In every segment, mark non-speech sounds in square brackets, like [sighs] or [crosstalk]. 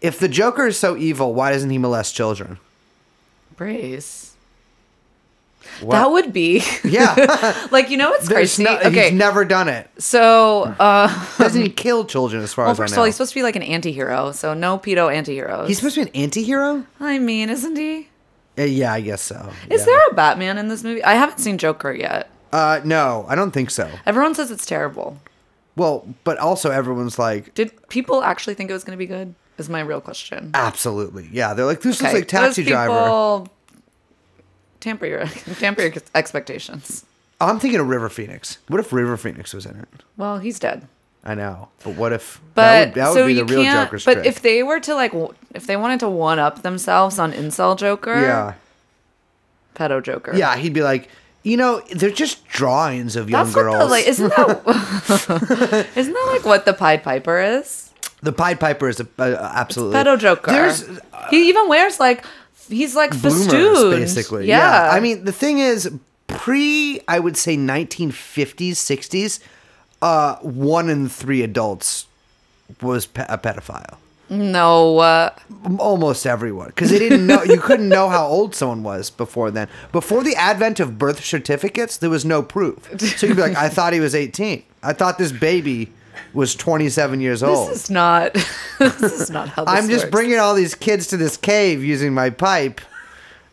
If the Joker is so evil, why doesn't he molest children? Brace. What? That would be Yeah. [laughs] like you know it's crazy. no, okay, He's never done it. so uh, [laughs] Doesn't he kill children as far well, as I first know? of all, he's supposed to be like an anti-hero, so no pedo anti-heroes. He's supposed to be an anti-hero? I mean, isn't he? Uh, yeah, I guess so. Is yeah. there a Batman in this movie? I haven't seen Joker yet. Uh, no, I don't think so. Everyone says it's terrible. Well, but also everyone's like, Did people actually think it was going to be good? Is my real question. absolutely. Yeah, they're like, this Okay, like Taxi those Driver. Tamper your [laughs] tamper your expectations. I'm thinking of River Phoenix. What if River Phoenix was in it? Well, he's dead. I know, but what if But that would, that would so be the real. Joker's but trick? if they were to like, if they wanted to one up themselves on incel Joker, yeah, pedo Joker, yeah, he'd be like, you know, they're just drawings of young That's girls. what the like. Isn't that [laughs] [laughs] isn't that like what the Pied Piper is? The Pied Piper is a, uh, absolutely Pedo Joker. There's he even wears like he's like bloomers, festooned. basically. Yeah. I mean, the thing is, pre, I would say 1950s, 60s, uh, one in three adults was pe- a pedophile. no. Uh, Almost everyone, because they didn't know. you couldn't know how old someone was before then. Before the advent of birth certificates, there was no proof. So you'd be like, "I thought he was 18. I thought this baby was 27 years old." this is not. [laughs] this is not how. I'm just works. bringing all these kids to this cave using my pipe.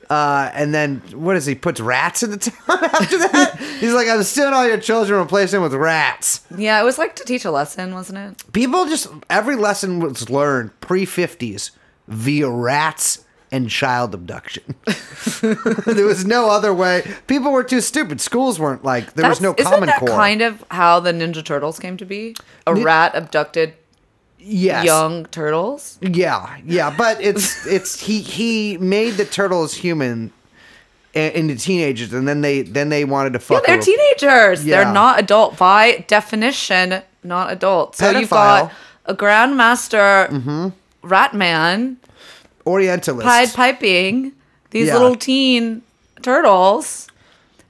Uh, and then what is he puts rats in the [laughs] town after that? He's like, I'm stealing all your children, replacing them with rats. Yeah, it was like to teach a lesson, wasn't it? People just every lesson was learned pre 50s via rats and child abduction. [laughs] there was no other way. People were too stupid. Schools weren't like there was no isn't common that core. kind of how the Ninja Turtles came to be? A rat abducted yes. young turtles. Yeah, yeah, but it's it's he he made the turtles human into teenagers, and then they then they wanted to Yeah, fuck. they're with- teenagers. Yeah. They're not adult by definition. Not adult. So you've got a grandmaster Mm-hmm. rat man Orientalist. pied piping these Yeah. little teen turtles.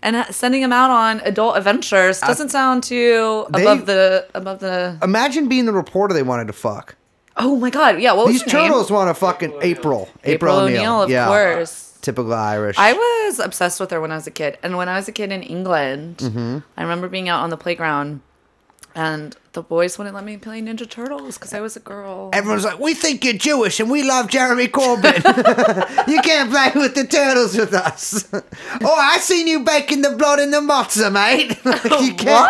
And sending them out on adult adventures doesn't sound too they- above the above the. Imagine being the reporter they wanted to fuck. Oh my god! Yeah, what was These her name? turtles want to fucking April. April O'Neil, of yeah. course. Typical Irish. I was obsessed with her when I was a kid. And when I was a kid in England, Mm-hmm. I remember being out on the playground and the boys wouldn't let me play Ninja Turtles because I was a girl. Everyone's like, we think you're Jewish and we love Jeremy Corbyn. [laughs] you can't play with the turtles with us. [laughs] oh, I seen you baking the blood in the matzah, mate. [laughs] you can't.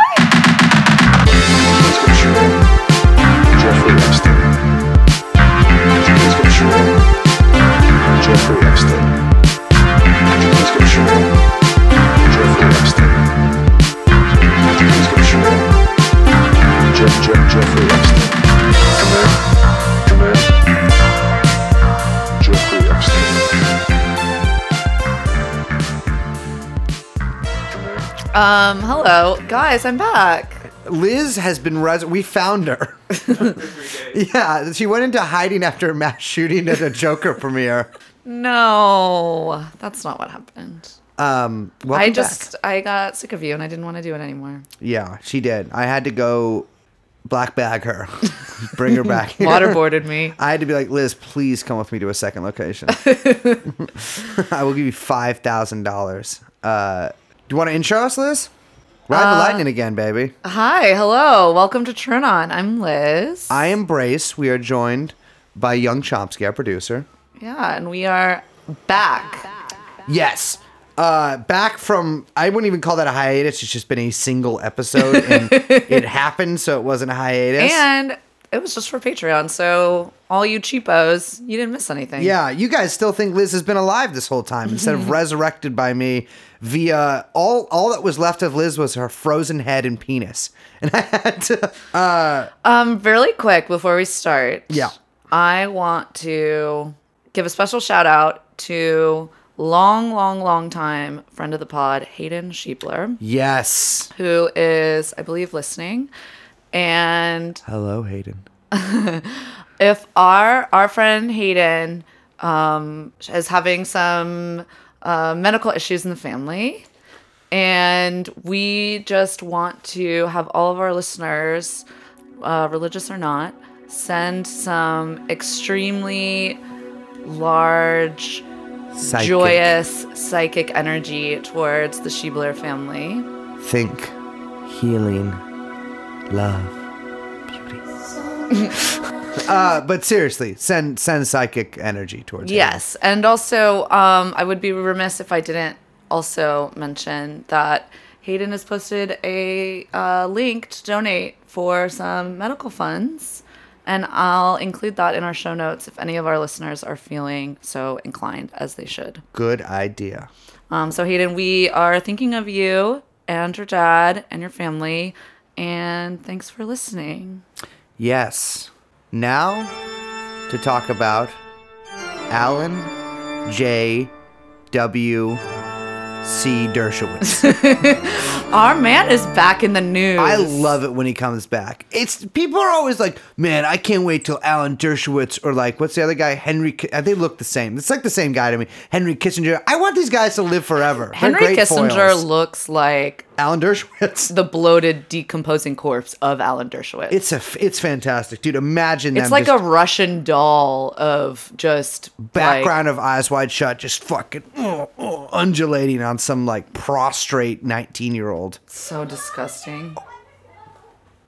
Jeffrey Epstein. Jeffrey Jeff, Jeff, Jeffrey Epstein. Come in. Come in. Jeffrey Epstein. Um, hello, guys, I'm back. Liz has been res- we found her. [laughs] [laughs] yeah, she went into hiding after a mass shooting at a Joker premiere. No, that's not what happened. Um, I just back. I got sick of you and I didn't want to do it anymore. yeah, she did. I had to go black bag her, [laughs] bring her back. here. Waterboarded me. I had to be like, Liz, please come with me to a second location. [laughs] [laughs] I will give you five thousand dollars. Uh, do you want to intro us, Liz? Ride Uh, the lightning again, baby. Hi, hello, welcome to TrueAnon. I'm Liz. I am Brace. We are joined by Young Chomsky, our producer. yeah, and we are back. Yes. Uh, back from I wouldn't even call that a hiatus. It's just been a single episode, and [laughs] it happened, so it wasn't a hiatus. And it was just for Patreon, so all you cheapos, you didn't miss anything. yeah, you guys still think Liz has been alive this whole time instead of [laughs] resurrected by me via all. All that was left of Liz was her frozen head and penis, [laughs] and I had to. Uh, Um, really quick before we start. Yeah. I want to give a special shout out to long, long, long time friend of the pod, Hayden Sheepler, Yes. who is, I believe, listening. And Hello, Hayden. [laughs] if our our friend Hayden um, is having some uh, medical issues in the family, and we just want to have all of our listeners, uh, religious or not, send some extremely large, Psychic. joyous psychic energy towards the Schiebler family. Think, healing, love, beauty. [laughs] uh, but seriously, send send psychic energy towards. Yes, and also um, I would be remiss if I didn't also mention that Hayden has posted a uh, link to donate for some medical funds, and I'll include that in our show notes if any of our listeners are feeling so inclined, as they should. Good idea. Um, so Hayden, we are thinking of you and your dad and your family, and thanks for listening. Yes. Now to talk about Alan J. W. C. Dershowitz. [laughs] Our man is back in the news. I love it when he comes back. It's people are always like, "Man, I can't wait till Alan Dershowitz or like what's the other guy? Henry. Ki- uh, They look the same. It's like the same guy to me. Henry Kissinger. I want these guys to live forever. They're Henry great Kissinger foils. looks like Alan Dershowitz. [laughs] the bloated, decomposing corpse of Alan Dershowitz. It's a. It's fantastic, dude. Imagine It's like a Russian doll of just background of eyes wide shut, just fucking oh, oh, undulating on some like prostrate nineteen year old. So disgusting.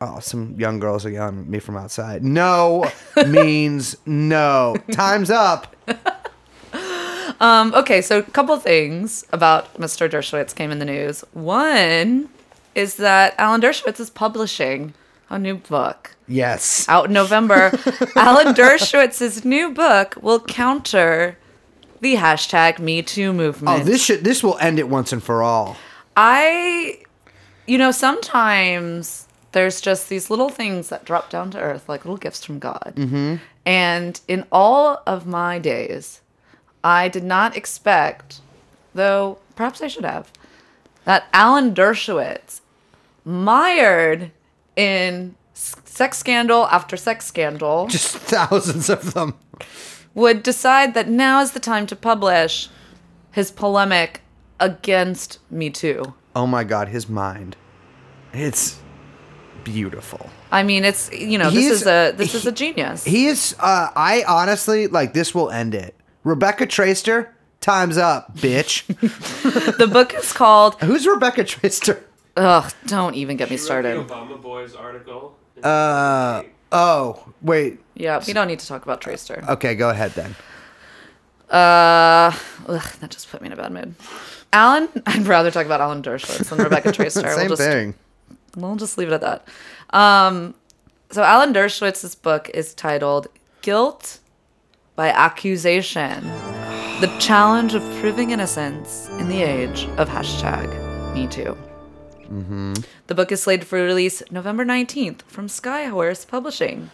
Oh, some young girls are yelling at me from outside. No [laughs] means no. Time's up. Um, okay, so a couple things about Mr. Dershowitz came in the news. One is that Alan Dershowitz is publishing a new book. Yes. out in November, [laughs] Alan Dershowitz's new book will counter the hashtag Me Too movement. Oh, this should this will end it once and for all. I, you know, sometimes there's just these little things that drop down to earth, like little gifts from God. Mm-hmm. And in all of my days, I did not expect, though perhaps I should have, that Alan Dershowitz, mired in sex scandal after sex scandal, Just thousands of them. would decide that now is the time to publish his polemic against Me Too. Oh my god, his mind. It's beautiful. I mean, it's you know, He's- this is a this is a genius. He is uh I honestly like this will end it. Rebecca Traister, time's up, bitch. [laughs] the book is called. Who's Rebecca Traister? Ugh, don't even get me Read the started. Obama Boys article. Uh oh, wait. Yeah, we don't need to talk about Tracer. Okay, go ahead then. Uh, ugh, that just put me in a bad mood. Alan, [laughs] I'd rather talk about Alan Dershowitz than Rebecca [laughs] Tracer. Same we'll just, thing. We'll just leave it at that. Um, so Alan Dershowitz's book is titled "Guilt by Accusation: The Challenge of Proving Innocence in the Age of Hashtag Me Too." Mm-hmm. The book is slated for release November 19th from Skyhorse Publishing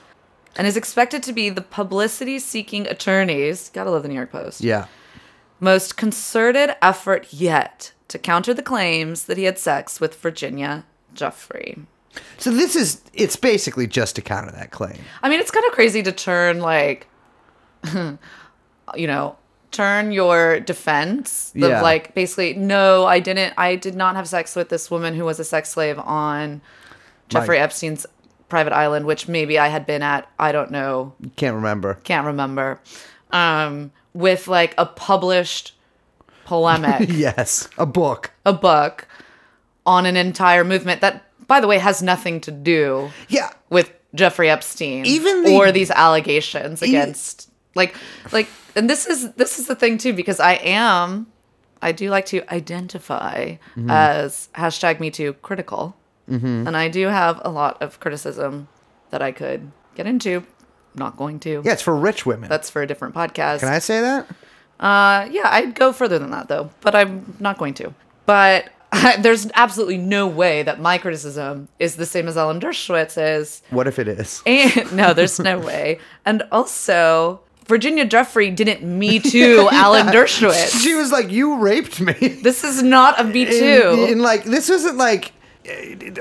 and is expected to be the publicity seeking attorneys, gotta love the New York Post, Yeah. most concerted effort yet to counter the claims that he had sex with Virginia Giuffre. So this is it's basically just to counter that claim. I mean, it's kind of crazy to turn like, [laughs] you know, turn your defense of Yeah. like basically, no, I didn't, I did not have sex with this woman who was a sex slave on Jeffrey Right. Epstein's private island, which maybe I had been at. I don't know, Can't remember. can't remember. Um, with like a published polemic, [laughs] Yes, a book. a book on an entire movement that, by the way, has nothing to do Yeah. with Jeffrey Epstein, Even the- or these allegations against like like and this is this is the thing too because I am I do like to identify Mm-hmm. as hashtag Me Too critical, and I do have a lot of criticism that I could get into. Not going to. Yeah, it's for rich women. That's for a different podcast. Can I say that? Uh, yeah, I'd go further than that though, but I'm not going to. But [laughs] there's absolutely no way that my criticism is the same as Alan Dershowitz's. What if it is? And no, there's no [laughs] way. And also, Virginia Giuffre didn't me [laughs] too Alan Dershowitz. She was like, "You raped me." This is not a me too. And, like this wasn't like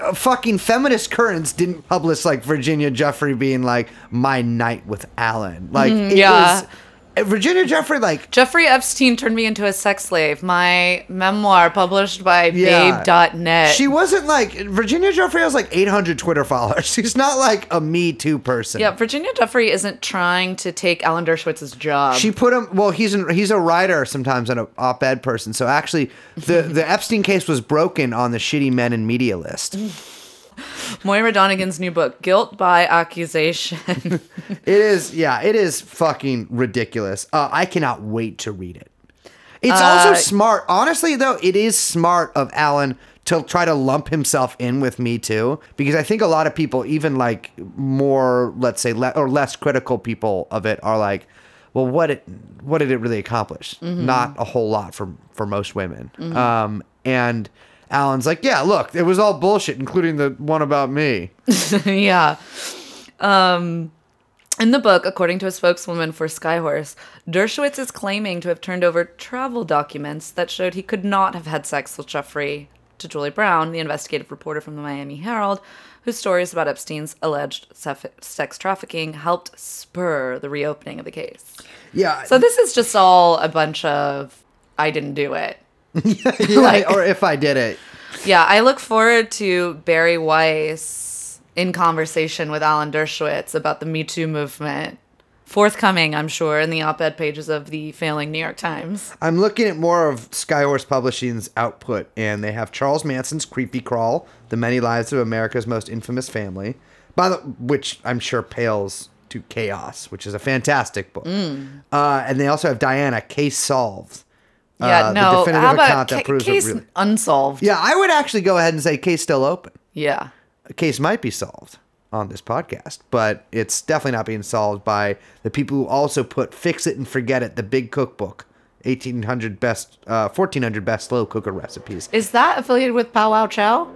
uh, fucking feminist currents didn't publish like Virginia Giuffre being like my night with Alan. Like Mm-hmm, yeah. was Virginia Giuffre, like, Jeffrey Epstein turned me into a sex slave. My memoir published by Yeah. babe.net. she wasn't like Virginia Giuffre has like 800 Twitter followers. [laughs] She's not like a Me Too person. yeah, Virginia Giuffre isn't trying to take Alan Dershowitz's job. She put him. Well, he's an, he's a writer sometimes and an op-ed person. So actually, the [laughs] the Epstein case was broken on the shitty men in media list. [laughs] Moira Donegan's new book, Guilt by Accusation. [laughs] It is, yeah, it is fucking ridiculous. Uh, I cannot wait to read it. It's also Uh, smart. Honestly, though, it is smart of Alan to try to lump himself in with Me Too because I think a lot of people, even like more, let's say, le- or less critical people of it, are like, well, what it, what did it really accomplish? Not a whole lot for for most women. Um, and Alan's like, yeah, look, it was all bullshit, including the one about me. [laughs] yeah. Um, in the book, according to a spokeswoman for Skyhorse, Dershowitz is claiming to have turned over travel documents that showed he could not have had sex with Giuffre to Julie Brown, the investigative reporter from the Miami Herald, whose stories about Epstein's alleged sef- sex trafficking helped spur the reopening of the case. Yeah. So this is just all a bunch of I didn't do it. [laughs] yeah, like- or if I did it. Yeah, I look forward to Bari Weiss in conversation with Alan Dershowitz about the Me Too movement. Forthcoming, I'm sure, in the op ed pages of the failing New York Times. I'm looking at more of Skyhorse Publishing's output, and they have Charles Manson's Creepy Crawl: The Many Lives of America's Most Infamous Family, by the which I'm sure pales to Chaos, which is a fantastic book. Mm. Uh, and they also have Diana Case Solved. Yeah, uh, the no, definitive how about ca- case really- unsolved? Yeah, I would actually go ahead and say case still open. Yeah. A case might be solved on this podcast, but it's definitely not being solved by the people who also put "Fix It and Forget It," the big cookbook, eighteen hundred best, uh, fourteen hundred best slow cooker recipes. Is that affiliated with Pow Wow Chow?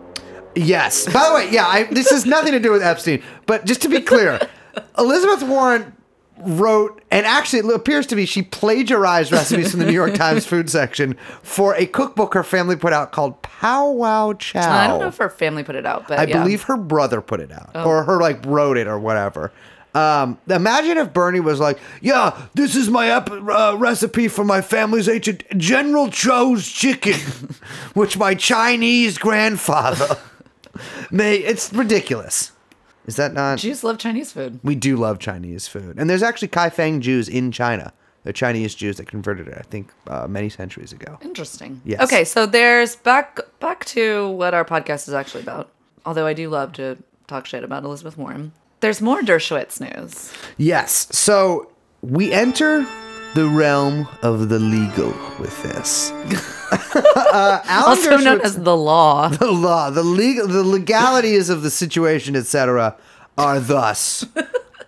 Yes. By the way, yeah, I, this has nothing to do with Epstein, but just to be clear, [laughs] Elizabeth Warren wrote, and actually it appears to be she plagiarized recipes from the New York [laughs] Times food section for a cookbook her family put out called Pow Wow Chow. I don't know if her family put it out, but I yeah. Oh. believe her brother put it out, or her like wrote it or whatever. Um, imagine if Bernie was like, "Yeah, this is my ep- uh, recipe for my family's ancient General Cho's chicken, [laughs] which my Chinese grandfather [laughs] made." It's ridiculous. Is that not? Jews love Chinese food. We do love Chinese food, and there's actually Kaifeng Jews in China. They're Chinese Jews that converted it, I think, uh, many centuries ago. Interesting. Yes. Okay, so there's back back to what our podcast is actually about. Although I do love to talk shit about Elizabeth Warren. There's more Dershowitz news. Yes. So we enter the realm of the legal with this. uh, [laughs] Also known as the law. [laughs] the law, the legal, the legalities of the situation, etc., are thus.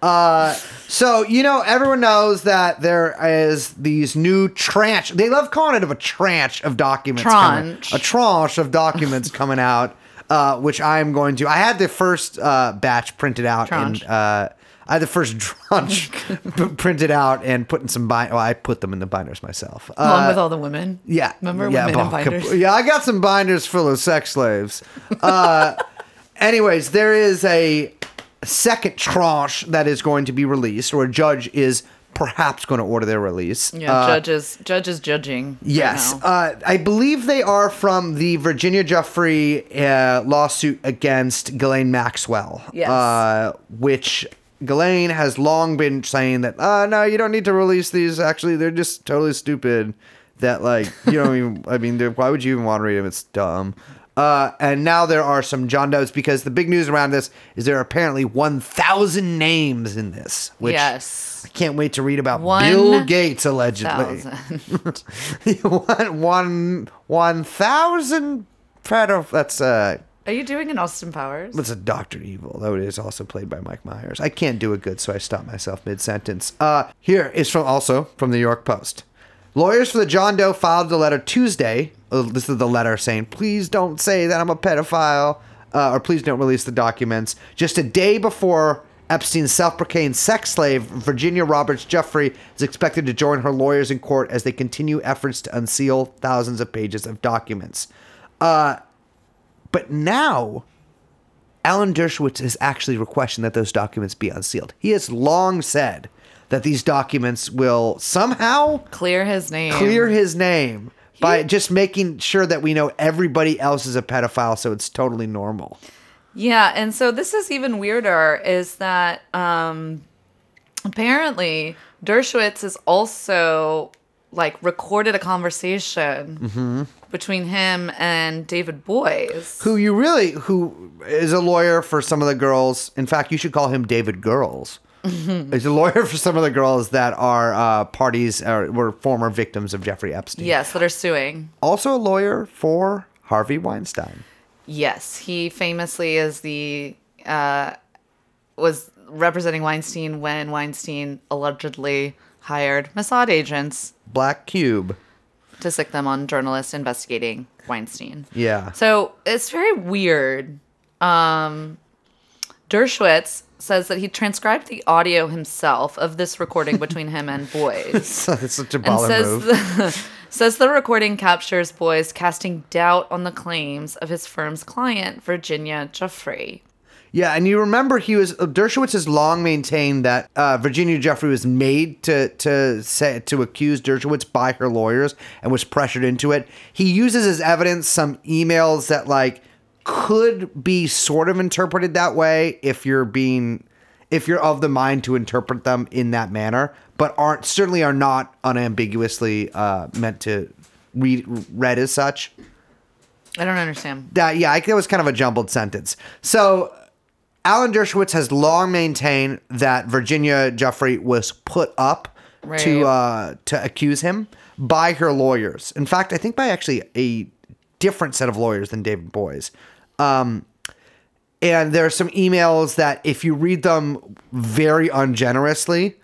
Uh, so you know, everyone knows that there is these new tranche. They love calling it of a tranche of documents. coming- Tranche. a tranche of documents coming out, uh, which I am going to. I had the first uh, batch printed out Tranche. and. I had the first [laughs] tranche [laughs] p- printed out and put in some bind. Well, I put them in the binders myself. Uh, with all the women. yeah. Remember yeah, women in binders? Yeah, I got some binders full of sex slaves. Uh, [laughs] anyways, there is a second tranche that is going to be released, or a judge is perhaps going to order their release. Yeah, Uh, judges judges judging. Yes, now. uh, I believe they are from the Virginia Giuffre uh, lawsuit against Ghislaine Maxwell. Yes. Uh, which Ghislaine has long been saying that, uh, no, you don't need to release these. Actually, they're just totally stupid. That, like, you don't even, [laughs] I mean, why would you even want to read them? It's dumb. Uh, and now there are some John Does because the big news around this is there are apparently 1,000 names in this. Which yes. I can't wait to read about One Bill Gates allegedly one [laughs] one one one thousand pedo. That's uh, Are you doing an Austin Powers? It's a Doctor Evil. Though it is also played by Mike Myers. I can't do it good, so I stop myself mid sentence. Uh, here is from also from the New York Post. Lawyers for the John Doe filed the letter Tuesday. Uh, this is the letter saying, "Please don't say that I'm a pedophile, uh, or please don't release the documents." Just a day before Epstein's self-proclaimed sex slave Virginia Roberts Giuffre is expected to join her lawyers in court as they continue efforts to unseal thousands of pages of documents. Uh, but now, Alan Dershowitz is actually requesting that those documents be unsealed. He has long said that these documents will somehow Clear his name. clear his name by just making sure that we know everybody else is a pedophile, so it's totally normal. Yeah, and so this is even weirder is that um apparently Dershowitz is also like recorded a conversation between him and David Boies. Who you really who is a lawyer for some of the girls. In fact, you should call him David Girls. [laughs] He's a lawyer for some of the girls that are uh, parties or were former victims of Jeffrey Epstein. Yes, that are suing. Also a lawyer for Harvey Weinstein. Yes, he famously is the uh, was representing Weinstein when Weinstein allegedly hired Mossad agents Black Cube. To sick them on journalists investigating Weinstein. Yeah. So it's very weird. Um, Dershowitz says that he transcribed the audio himself of this recording between him and Boies. [laughs] it's such a baller says move. the, [laughs] says the recording captures Boies casting doubt on the claims of his firm's client, Virginia Giuffre. Yeah, and you remember he was Dershowitz has long maintained that uh, Virginia Giuffre was made to to say to accuse Dershowitz by her lawyers and was pressured into it. He uses as evidence some emails that like could be sort of interpreted that way if you're being if you're of the mind to interpret them in that manner, but aren't certainly are not unambiguously uh, meant to read read as such I don't understand. that yeah, I think that was kind of a jumbled sentence. So Alan Dershowitz has long maintained that Virginia Giuffre was put up Right. to uh, to accuse him by her lawyers. In fact, I think by actually a different set of lawyers than David Boies. Um, and there are some emails that, if you read them very ungenerously,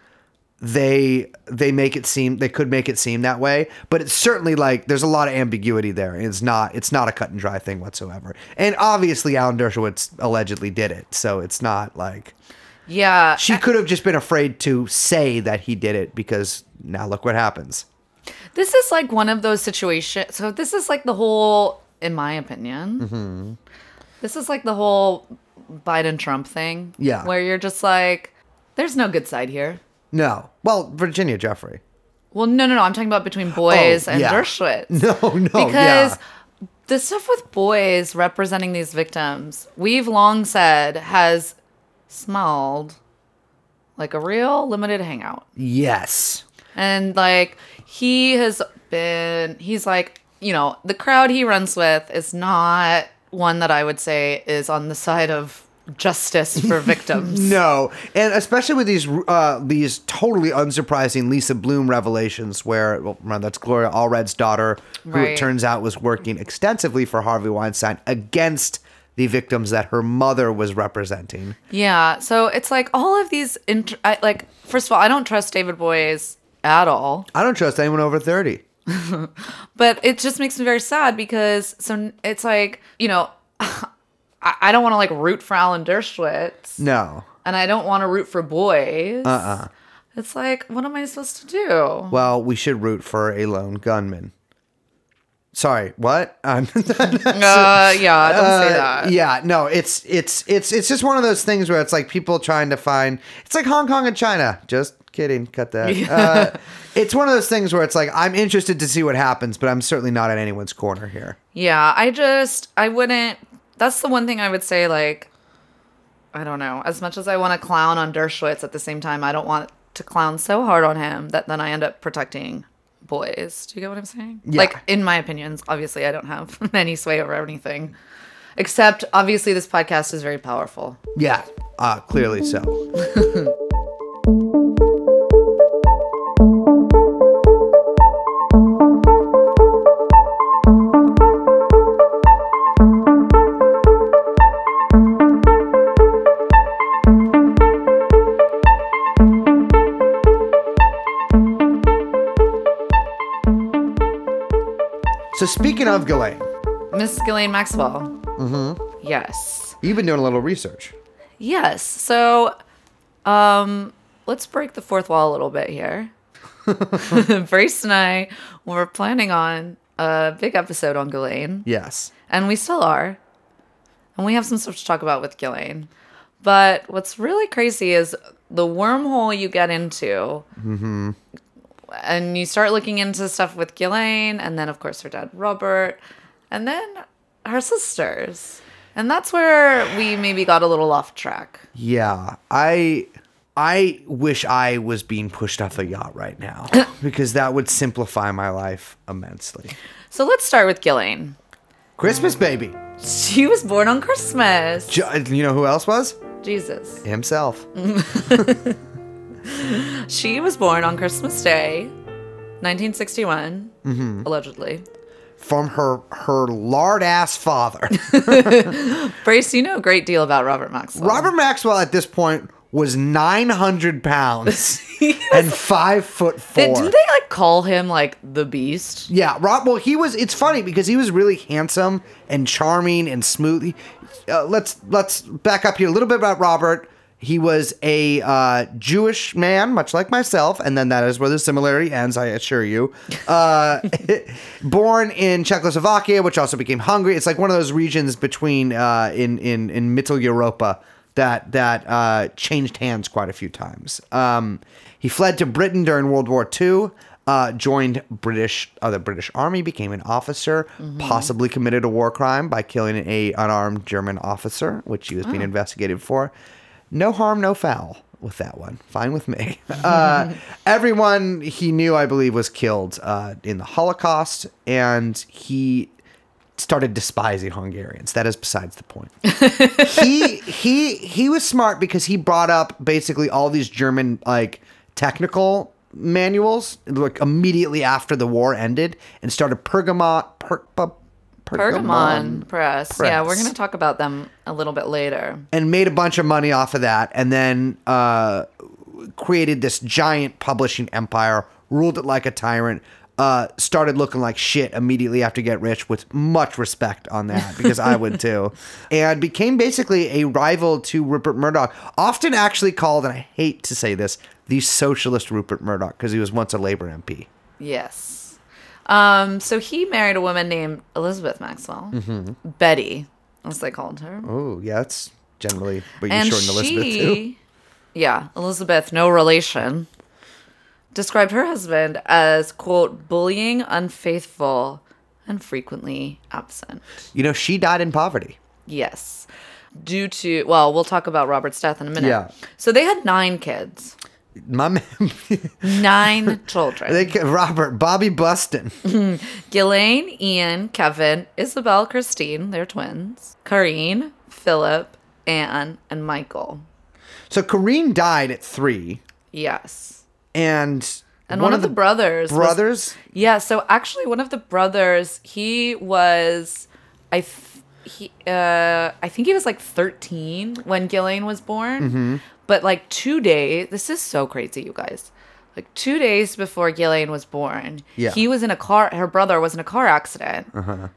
they they make it seem they could make it seem that way but it's certainly like there's a lot of ambiguity there it's not it's not a cut and dry thing whatsoever and obviously alan dershowitz allegedly did it so it's not like Yeah. she could have just been afraid to say that he did it because now look what happens This is like one of those situations. So this is like the whole, in my opinion, Mm-hmm. this is like the whole Biden Trump thing. Yeah. Where you're just like, there's no good side here. No well virginia giuffre Well, no, no, no. I'm talking about between oh, Boies and Oh, yeah. Dershowitz. [laughs] no no because yeah. the stuff with Boies representing these victims, we've long said has smelled like a real limited hangout. yes And like he has been he's like, you know, the crowd he runs with is not one that I would say is on the side of justice for [laughs] victims. No, and especially with these uh, these totally unsurprising Lisa Bloom revelations, where well, that's Gloria Allred's daughter, who it turns out was working extensively for Harvey Weinstein against the victims that her mother was representing. Yeah, so it's like all of these int- I, like first of all, I don't trust David Boies at all. I don't trust anyone over thirty. [laughs] But it just makes me very sad because so it's like, you know, I, I don't want to like root for Alan Dershowitz No. and I don't want to root for Boies. Uh-uh. It's like, what am I supposed to do? Well, we should root for a lone gunman. Sorry, what? Um, [laughs] Uh, yeah, don't say Uh, that. Yeah, no, it's it's it's it's just one of those things where it's like people trying to find. It's like Hong Kong and China. Just kidding. Cut that. [laughs] Uh, it's one of those things where it's like I'm interested to see what happens, but I'm certainly not in anyone's corner here. Yeah, I just I wouldn't. That's the one thing I would say. Like, I don't know. As much as I want to clown on Dershowitz, at the same time, I don't want to clown so hard on him that then I end up protecting Boies. Do you get what I'm saying? Yeah. Like, in my opinions, obviously, I don't have [laughs] any sway over anything. Except, obviously, this podcast is very powerful. Yeah, uh, clearly so. [laughs] So speaking of Ghislaine, Miss Ghislaine Maxwell. Mm-hmm. Yes. you've been doing a little research. Yes. So, um, let's break the fourth wall a little bit here. Brace and I were planning on a big episode on Ghislaine, Yes. and we still are. And we have some stuff to talk about with Ghislaine. But what's really crazy is the wormhole you get into. And you start looking into stuff with Ghislaine, and then, of course, her dad, Robert, and then her sisters. And that's where we maybe got a little off track. Yeah, I I wish I was being pushed off a yacht right now [coughs] because that would simplify my life immensely. So let's start with Ghislaine. Christmas baby. She was born on Christmas. You know who else was? Jesus. Himself. [laughs] [laughs] She was born on Christmas Day, 1961, Mm-hmm. allegedly. From her her lard ass father. [laughs] Brace, you know a great deal about Robert Maxwell. Robert Maxwell at this point was 900 pounds [laughs] and five foot four. Did, didn't they like call him like the Beast? Yeah, Rob. Well, he was. It's funny because he was really handsome and charming and smooth. Uh, let's let's back up here a little bit about Robert. He was a uh, Jewish man, much like myself, and then that is where the similarity ends. I assure you. Uh, [laughs] born in Czechoslovakia, which also became Hungary. It's like one of those regions between uh, in in in Mittel Europa that that uh, changed hands quite a few times. Um, he fled to Britain during World War II. Uh, joined British uh, the British Army, became an officer, possibly committed a war crime by killing a unarmed German officer, which he was being investigated for. No harm, no foul with that one. Fine with me. [laughs] Uh, everyone he knew, I believe, was killed uh, in the Holocaust, and he started despising Hungarians. That is besides the point. [laughs] he he he was smart because he brought up basically all these German like technical manuals like immediately after the war ended and started Pergamon per, per, Pergamon Press. Yeah, we're going to talk about them a little bit later. and made a bunch of money off of that and then uh, created this giant publishing empire ruled it like a tyrant uh, started looking like shit immediately after get rich with much respect on that because i would [laughs] too and became basically a rival to rupert murdoch often actually called and i hate to say this the socialist rupert murdoch because he was once a labor mp Yes. Um, so he married a woman named Elizabeth Maxwell, Mm-hmm. Betty, as they called her. oh yeah that's generally what you and shorten elizabeth she, to [laughs] yeah, Elizabeth, no relation, described her husband as quote bullying, unfaithful, and frequently absent. you know she died in poverty Yes, due to well, we'll talk about Robert's death in a minute. Yeah. So they had nine kids, my man nine [laughs] children. they, robert bobby buston [laughs] Ghislaine, Ian, Kevin, Isabel, Christine, they're twins. Karine, Philip, Anne, and Michael. So Karine died at three, Yes. and And one, of the, brothers. was- brothers. yeah, so actually one of the brothers, he was I th- he uh I think he was like 13 when Ghislaine was born. But like 2 days, this is so crazy you guys. Like 2 days before Ghislaine was born, Yeah. he was in a car her brother was in a car accident. Uh-huh.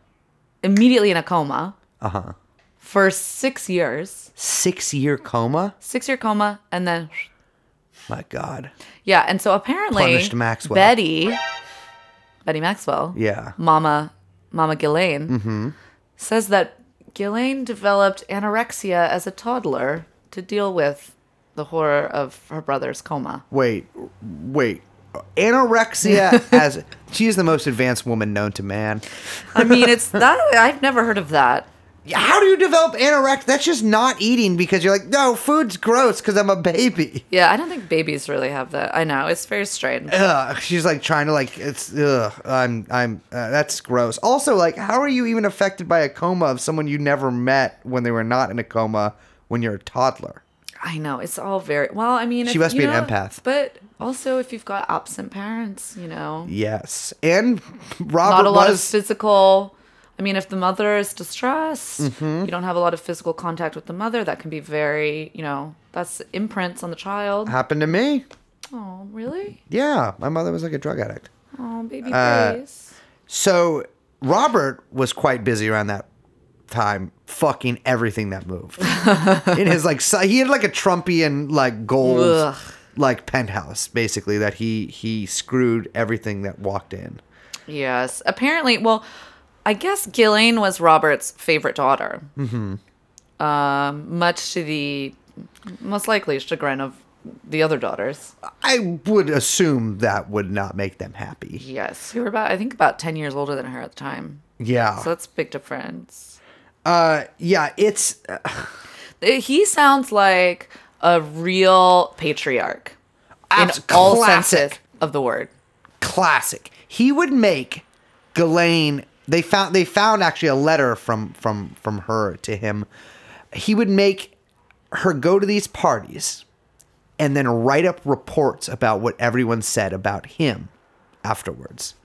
Immediately in a coma. Uh-huh. For 6 years. Six year coma. Six year coma, and then My God. yeah, and so apparently Punished Maxwell. Betty, Betty Maxwell, Yeah. Mama, Mama Ghislaine, Mm-hmm. says that Ghislaine developed anorexia as a toddler to deal with the horror of her brother's coma. Wait, wait. Anorexia [laughs] as she is the most advanced woman known to man. I mean, it's that I've never heard of that. How do you develop anorexia? That's just not eating because you're like, no, food's gross because I'm a baby. Yeah, I don't think babies really have that. I know it's very strange. Ugh, she's like trying to like it's ugh, I'm I'm uh, that's gross. Also, like, how are you even affected by a coma of someone you never met when they were not in a coma when you're a toddler? I know it's all very well. I mean, She if- must be an empath. But also, if you've got absent parents, you know, Yes, and Robert not a lot of physical. I mean, if the mother is distressed, Mm-hmm. you don't have a lot of physical contact with the mother. That can be very, you know, that's imprints on the child. happened to me. Oh, really? Yeah, my mother was like a drug addict. Oh, baby Uh, Grace. So Robert was quite busy around that time, fucking everything that moved. [laughs] In his like, he had like a Trumpian like gold Ugh. like penthouse, basically that he he screwed everything that walked in. Yes. Apparently, well, I guess Ghislaine was Robert's favorite daughter. Mm-hmm. Um, much to the most likely chagrin of the other daughters. I would assume that would not make them happy. Yes, who were about I think about ten years older than her at the time. Yeah. So that's a big difference. Uh, yeah, it's [sighs] He sounds like a real patriarch in all classic. senses of the word. classic. He would make Ghislaine. They found they found actually a letter from from from her to him. He would make her go to these parties and then write up reports about what everyone said about him afterwards.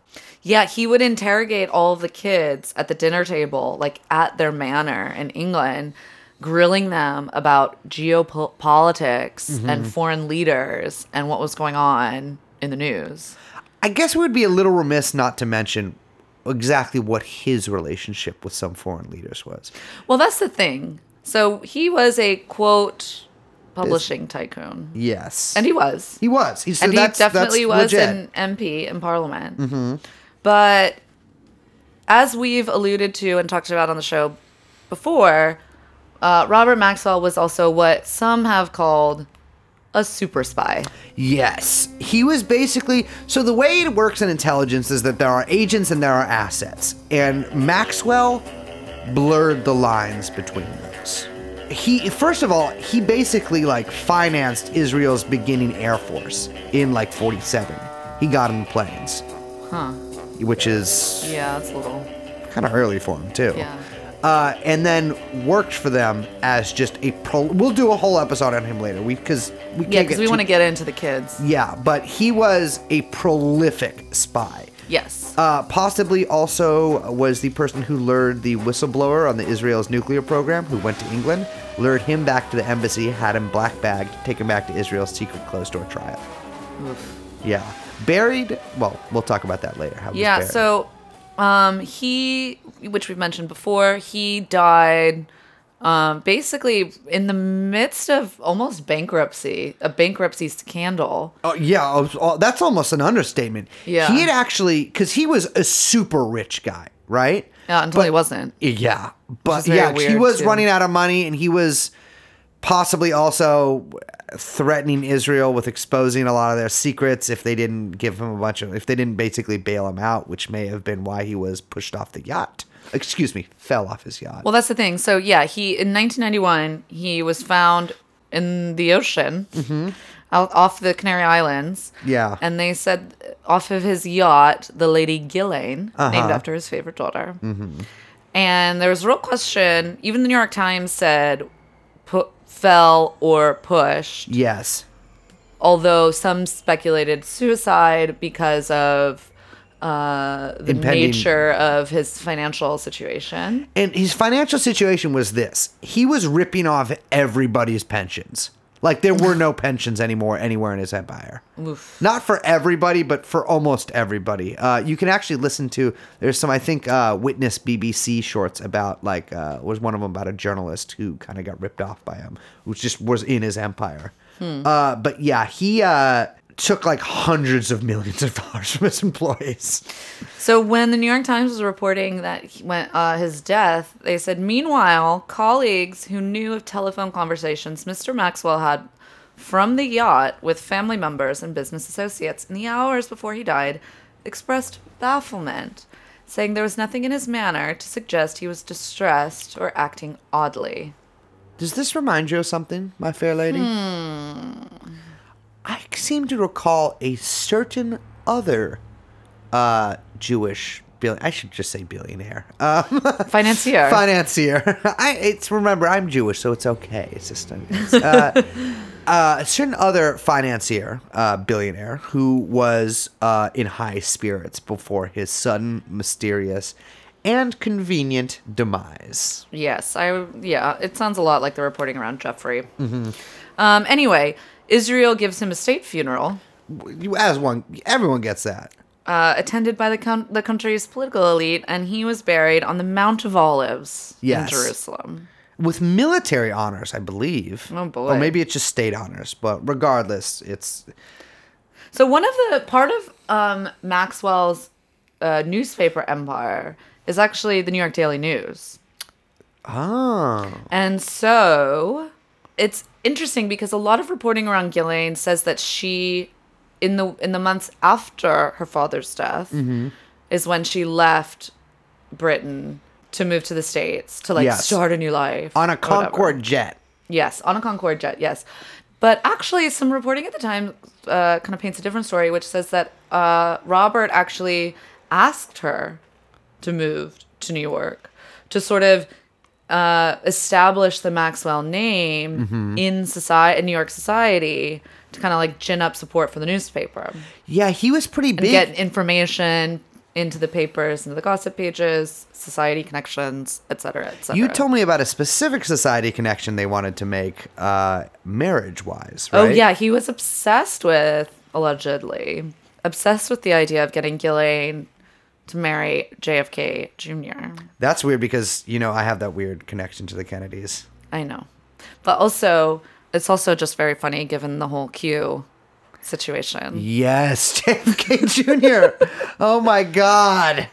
Yeah, he would interrogate all the kids at the dinner table, like at their manor in England, grilling them about geopolitics Mm-hmm. and foreign leaders and what was going on in the news. I guess it would be a little remiss not to mention exactly what his relationship with some foreign leaders was. Well, that's the thing. So he was a quote publishing tycoon, Yes, and he was. he was. He's and he definitely was legit. an MP in Parliament. But as we've alluded to and talked about on the show before, uh, Robert Maxwell was also what some have called a super spy. Yes. He was basically so the way it works in intelligence is that there are agents and there are assets. And Maxwell blurred the lines between those. He first of all, he basically like financed Israel's beginning air force in like 47. He got in the planes. Huh. Which is Yeah, that's a little. kind of early for him too. Yeah. Uh, and then worked for them as just a pro. We'll do a whole episode on him later. We because we can't Yeah, because we want to get into the kids. Yeah, but he was a prolific spy. Yes. Uh, possibly also was the person who lured the whistleblower on the Israel's nuclear program, who went to England, lured him back to the embassy, had him black bagged, taken back to Israel's secret closed door trial. Yeah, buried. Well, we'll talk about that later. How Yeah, so um, he, which we've mentioned before, he died um, basically in the midst of almost bankruptcy, a bankruptcy scandal. Oh yeah, was- oh, that's almost an understatement. Yeah. he had actually because he was a super rich guy, right? Yeah, until he wasn't. Yeah, but yeah, he was too. running out of money, and he was possibly also threatening Israel with exposing a lot of their secrets if they didn't give him a bunch of if they didn't basically bail him out, which may have been why he was pushed off the yacht. Excuse me, fell off his yacht. Well, that's the thing. So yeah, he in 1991 he was found in the ocean, out off the Canary Islands. Mm-hmm. Yeah. and they said off of his yacht, the Lady Ghislaine, Uh-huh. named after his favorite daughter. Mm-hmm. And there was a real question. Even the New York Times said, put, fell or pushed. yes, Although some speculated suicide because of uh, the Impending- nature of his financial situation. and his financial situation was this: he was ripping off everybody's pensions. Like there were no pensions anymore anywhere in his empire. Not for everybody, but for almost everybody. Uh, you can actually listen to. There's some, I think, uh, Witness BBC shorts about like uh, was one of them about a journalist who kind of got ripped off by him, which just was in his empire. Uh, but yeah, he uh, took like hundreds of millions of dollars from his employees. So when the New York Times was reporting that he went uh, his death, they said, meanwhile, colleagues who knew of telephone conversations Mr. Maxwell had from the yacht with family members and business associates in the hours before he died expressed bafflement, saying there was nothing in his manner to suggest he was distressed or acting oddly. Does this remind you of something, my fair lady? I seem to recall a certain other uh, Jewish bill. I should just say billionaire. Uh, [laughs] Financier. financier. [laughs] I it's remember I'm Jewish, so it's okay. It's just uh, [laughs] uh, a certain other financier, uh, billionaire, who was uh, in high spirits before his sudden, mysterious, and convenient demise. Yes, I yeah, it sounds a lot like the reporting around Jeffrey. Hmm. Um, anyway, Israel gives him a state funeral. You, as one, everyone gets that. uh, attended by the, coun- the country's political elite, and he was buried on the Mount of Olives Yes. in Jerusalem. with military honors, I believe. Oh, boy. Or maybe it's just state honors, but regardless, it's So one of the part of um, Maxwell's uh, newspaper empire is actually the New York Daily News, oh and so it's interesting because a lot of reporting around Ghislaine says that she, in the in the months after her father's death, Mm-hmm. is when she left Britain to move to the states to like Yes. start a new life On a. Concorde jet. Yes, on a Concorde jet. Yes, but actually, some reporting at the time uh, kind of paints a different story, which says that uh, Robert actually asked her to move to New York to sort of uh, establish the Maxwell name in society, in New York society, to kind of like gin up support for the newspaper Yeah, he was pretty big. get information into the papers, into the gossip pages, society connections, etc., etc. you told me about a specific society connection they wanted to make, uh, marriage-wise, Oh yeah, he was obsessed with allegedly obsessed with the idea of getting Ghislaine to marry JFK Jr. That's weird because you know I have that weird connection to the Kennedys. I know, but also it's also just very funny given the whole Q situation. Yes, [laughs] JFK Jr. oh my God.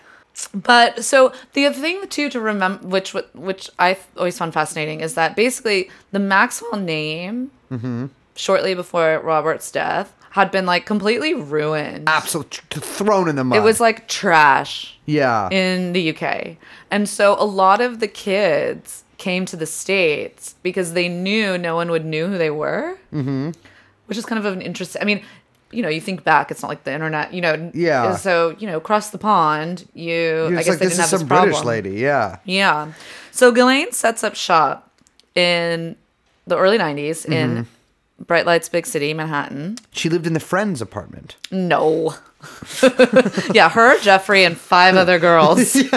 But so the other thing too to remember, which which I always found fascinating, is that basically the Maxwell name, mm-hmm. shortly before Robert's death, had been like completely ruined. Absolutely thrown in the mud. It was like trash. yeah. in the UK. And so a lot of the kids came to the States because they knew no one would knew who they were. Mm-hmm. Which is kind of an interesting, I mean, you know, you think back, it's not like the internet, you know. Yeah. So, you know, across the pond, you, You're I guess like they didn't have some this problem. British lady. Yeah. Yeah. So Ghislaine sets up shop in the early 90s in Mm-hmm. Bright Lights Big City, Manhattan. She lived in the Friends apartment. No. [laughs] yeah, her, Jeffrey, and five other girls. [laughs]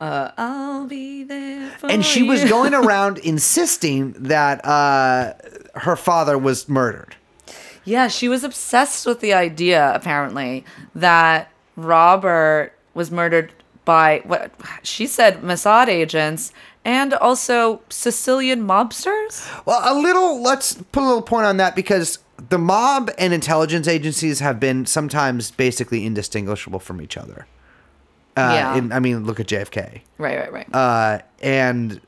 Uh, I'll be there for and she was [laughs] going around insisting that uh, her father was murdered. Yeah, she was obsessed with the idea, apparently, that Robert was murdered by what she said Mossad agents and also Sicilian mobsters. Well, a little. Let's put a little point on that because the mob and intelligence agencies have been sometimes basically indistinguishable from each other. Uh, Yeah. in- I mean, look at JFK. Right, right, right. Uh, and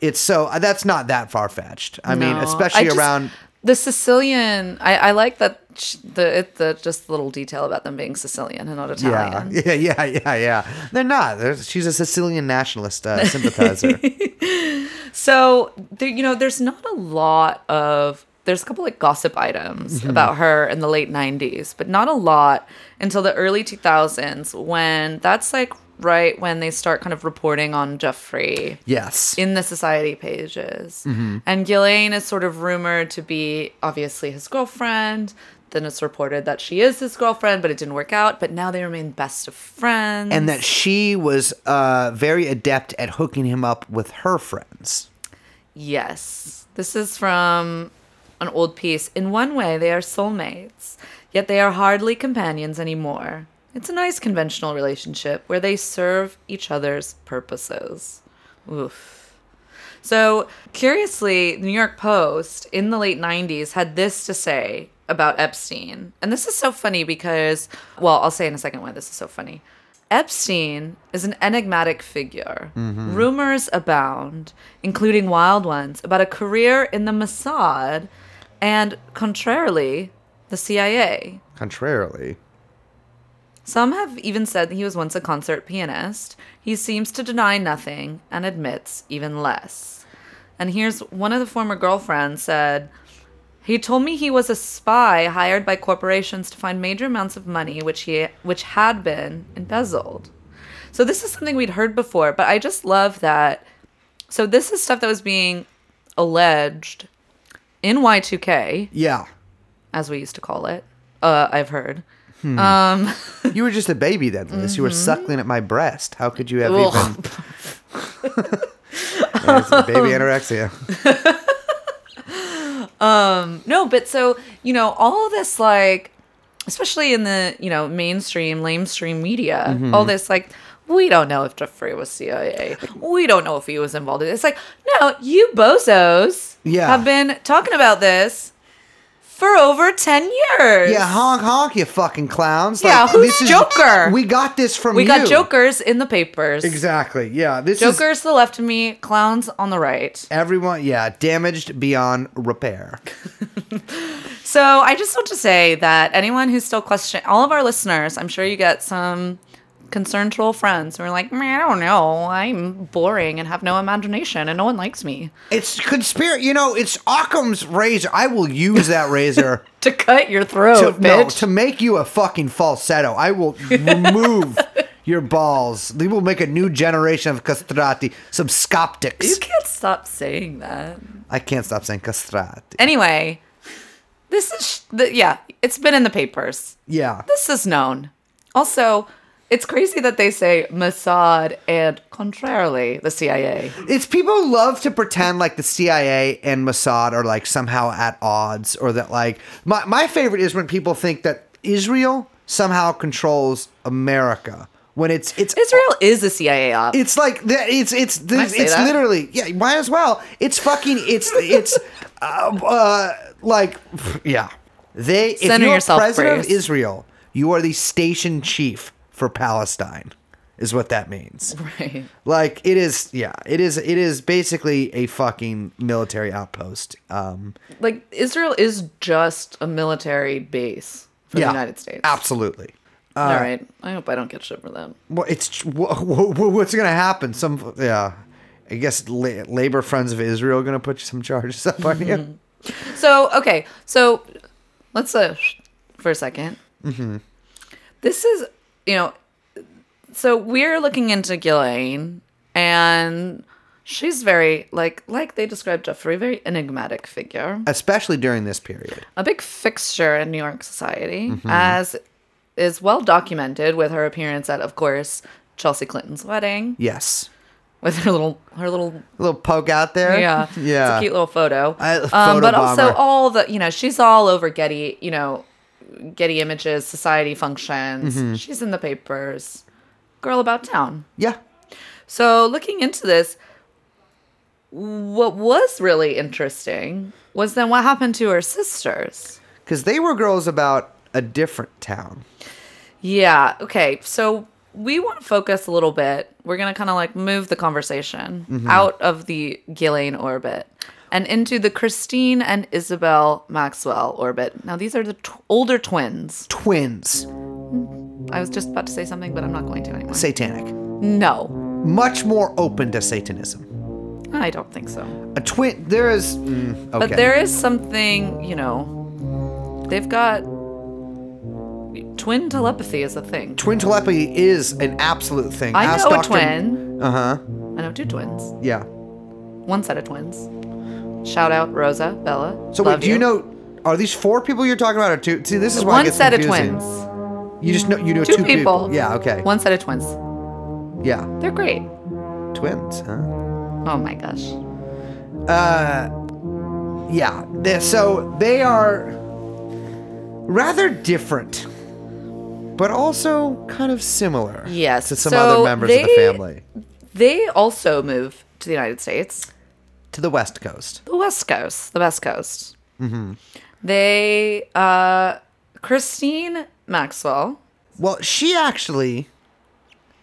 it's so uh, that's not that far fetched. I mean, especially I just- around. The Sicilian. I, I like that sh- the it, the just the little detail about them being Sicilian and not Yeah, Italian. [laughs] yeah, yeah, yeah, yeah. They're not. They're, she's a Sicilian nationalist uh, sympathizer. [laughs] So there, you know, there's not a lot of there's a couple like gossip items about her in the late 90s, but not a lot until the early 2000s when that's like right when they start kind of reporting on Jeffrey yes. in the society pages. And Ghislaine is sort of rumored to be obviously his girlfriend. Then it's reported that she is his girlfriend, but it didn't work out. But now they remain best of friends. and that she was uh, very adept at hooking him up with her friends. Yes. This is from an old piece. In one way, they are soulmates, yet they are hardly companions anymore. It's a nice conventional relationship where they serve each other's purposes. Oof. So, curiously, the New York Post in the late 90s had this to say about Epstein. And this is so funny because, well, I'll say in a second why this is so funny. Epstein is an enigmatic figure. Mm-hmm. Rumors abound, including wild ones, about a career in the Mossad and, contrarily, the CIA. Contrarily, Some have even said that he was once a concert pianist. He seems to deny nothing and admits even less. And here's one of the former girlfriends said, he told me he was a spy hired by corporations to find major amounts of money which he which had been embezzled. So this is something we'd heard before, but I just love that. So this is stuff that was being alleged in Y2K, yeah. as we used to call it. Uh, I've heard. Hmm. Um, you were just a baby then, Liz. You were mm-hmm. suckling at my breast. How could you have Ugh. even? Yeah, it's a baby um, anorexia. [laughs] Um, no, but so, you know, all this like especially in the, you know, mainstream, lamestream media, Mm-hmm. all this like we don't know if Jeffrey was CIA. We don't know if he was involved in it. It's like, no, you bozos Yeah. have been talking about this for over 10 years. Yeah, honk honk, you fucking clowns. Yeah, who's this is- Joker? We got this from we you. got jokers in the papers. Exactly. Yeah, this is Jokers to the left of me, clowns on the right. everyone. Yeah, damaged beyond repair. [laughs] So I just want to say that anyone who's still questioning, all of our listeners, I'm sure you get some concerned troll friends who are like, I don't know, I'm boring and have no imagination and no one likes me. It's conspiracy. You know, it's Occam's razor. I will use that razor [laughs] To cut your throat, to no, bitch. to make you a fucking falsetto. I will remove [laughs] your balls. We will make a new generation of castrati, some skoptics. you can't stop saying that. I can't stop saying castrati. Anyway, this is, sh- the, yeah, it's been in the papers. Yeah. This is known. Also, it's crazy that they say Mossad and contrarily the CIA. It's people love to pretend like the CIA and Mossad are like somehow at odds or that like my my favorite is when people think that Israel somehow controls America when it's it's Israel is a CIA op. it's like that it's it's say it's that? literally yeah might as well it's fucking it's it's uh, uh like yeah they if you're yourself, president of Israel you are the station chief for Palestine is what that means [laughs] right. like it is yeah it is it is basically a fucking military outpost um Like Israel is just a military base for yeah the United States. absolutely All right. I hope I don't get shit for that. well it's wh- wh- wh- what's gonna happen some yeah i guess la- labor friends of israel are gonna put some charges up on you [laughs] So okay, so let's uh for a 2nd Mm-hmm. This is you know, so we're looking into Ghislaine, and she's very like like they described Jeffrey, very enigmatic figure, especially during this period. A big fixture in New York society, as is well documented with her appearance at, of course, Chelsea Clinton's wedding. Yes. With her little her little a little poke out there? Yeah. Yeah it's a cute little photo. I- um, photo but also all the you know she's all over getty you know getty images society functions. Mm-hmm. she's in the papers. Girl about town. Yeah. So looking into this what was really interesting was then what happened to her sisters. Because they were girls about a different town. Yeah okay so we want to focus a little bit. We're gonna kind of like move the conversation Mm-hmm. out of the Ghislaine orbit and into the Christine and Isabel Maxwell orbit. Now these are the tw- older twins. twins I was just about to say something, but I'm not going to anymore. satanic no, much more open to satanism I don't think so. a twin there is mm, okay But there is something, you know, they've got twin telepathy is a thing. twin telepathy is an absolute thing I Ask know a twin. uh-huh I know two twins. yeah One set of twins. Shout out Rosa, Bella. so wait do you know are these four people you're talking about or two see this is why it one gets set confusing. of twins? you just know you know Two, two, people. yeah okay One set of twins. yeah They're great. twins huh Oh my gosh. uh yeah they- so they are rather different but also kind of similar Yes, to some so other members of the family They also move to the United States, to the west coast the West Coast, the West Coast. Mm-hmm. They, uh, Christine Maxwell. well she actually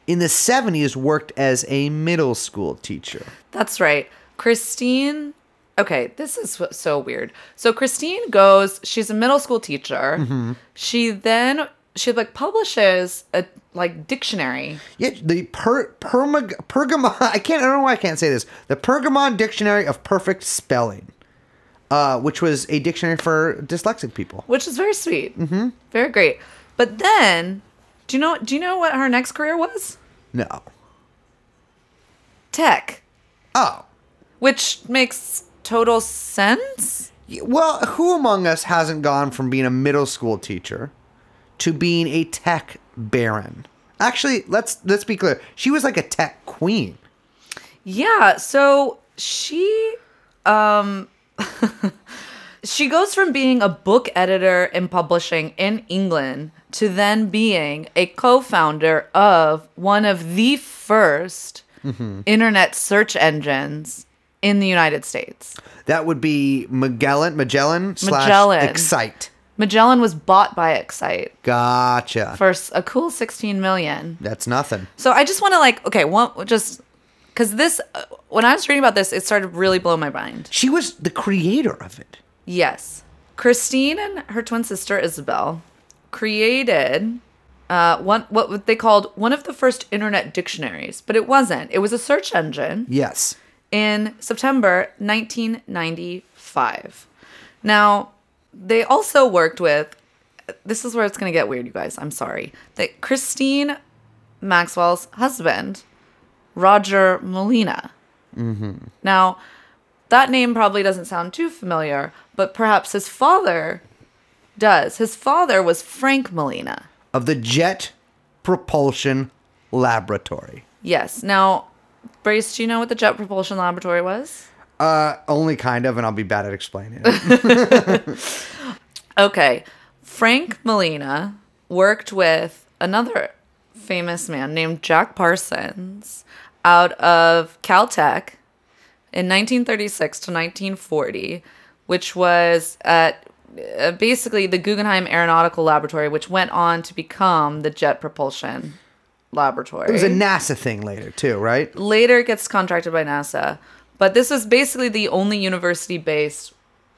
in the 70s worked as a middle school teacher That's right. Christine. Okay, this is so weird. So Christine goes. She's a middle school teacher. Mm-hmm. She then she like publishes a like dictionary. Yeah, the per, permag, Pergamon. [laughs] I can't. I don't know why I can't say this. The Pergamon Dictionary of Perfect Spelling, uh, which was a dictionary for dyslexic people. which is very sweet, mm-hmm. very great. But then, do you know? Do you know what her next career was? No. Tech, Oh, which makes total sense. well, who among us hasn't gone from being a middle school teacher to being a tech baron? Actually, let's let's be clear. She was like a tech queen. Yeah. So she, um, [laughs] she goes from being a book editor in publishing in England to then being a co-founder of one of the 1st internet search engines in the United States. That would be Magellan, Magellan slash Excite. Magellan was bought by Excite Gotcha. for s- a cool 16 million. That's nothing. So I just want to like, okay, one just because this, uh, when I was reading about this, it started really blowing my mind. She was the creator of it. Yes, Christine and her twin sister Isabel created uh, one what they called one of the first internet dictionaries, but it wasn't. It was a search engine. Yes. in September 1995. Now, they also worked with this is where it's going to get weird, you guys. I'm sorry. That Christine Maxwell's husband, Roger Molina. Mm-hmm. Now, that name probably doesn't sound too familiar, but perhaps his father does. His father was Frank Molina. Of the Jet Propulsion Laboratory. Yes. Now, Brace, do you know what the Jet Propulsion Laboratory was? Uh, only kind of, and I'll be bad at explaining it. [laughs] Okay. Frank Molina worked with another famous man named Jack Parsons out of Caltech in 1936 to 1940, which was at uh, basically the Guggenheim Aeronautical Laboratory, which went on to become the Jet Propulsion Laboratory it was a NASA thing later, too, right? later it gets contracted by NASA. But this was basically the only university based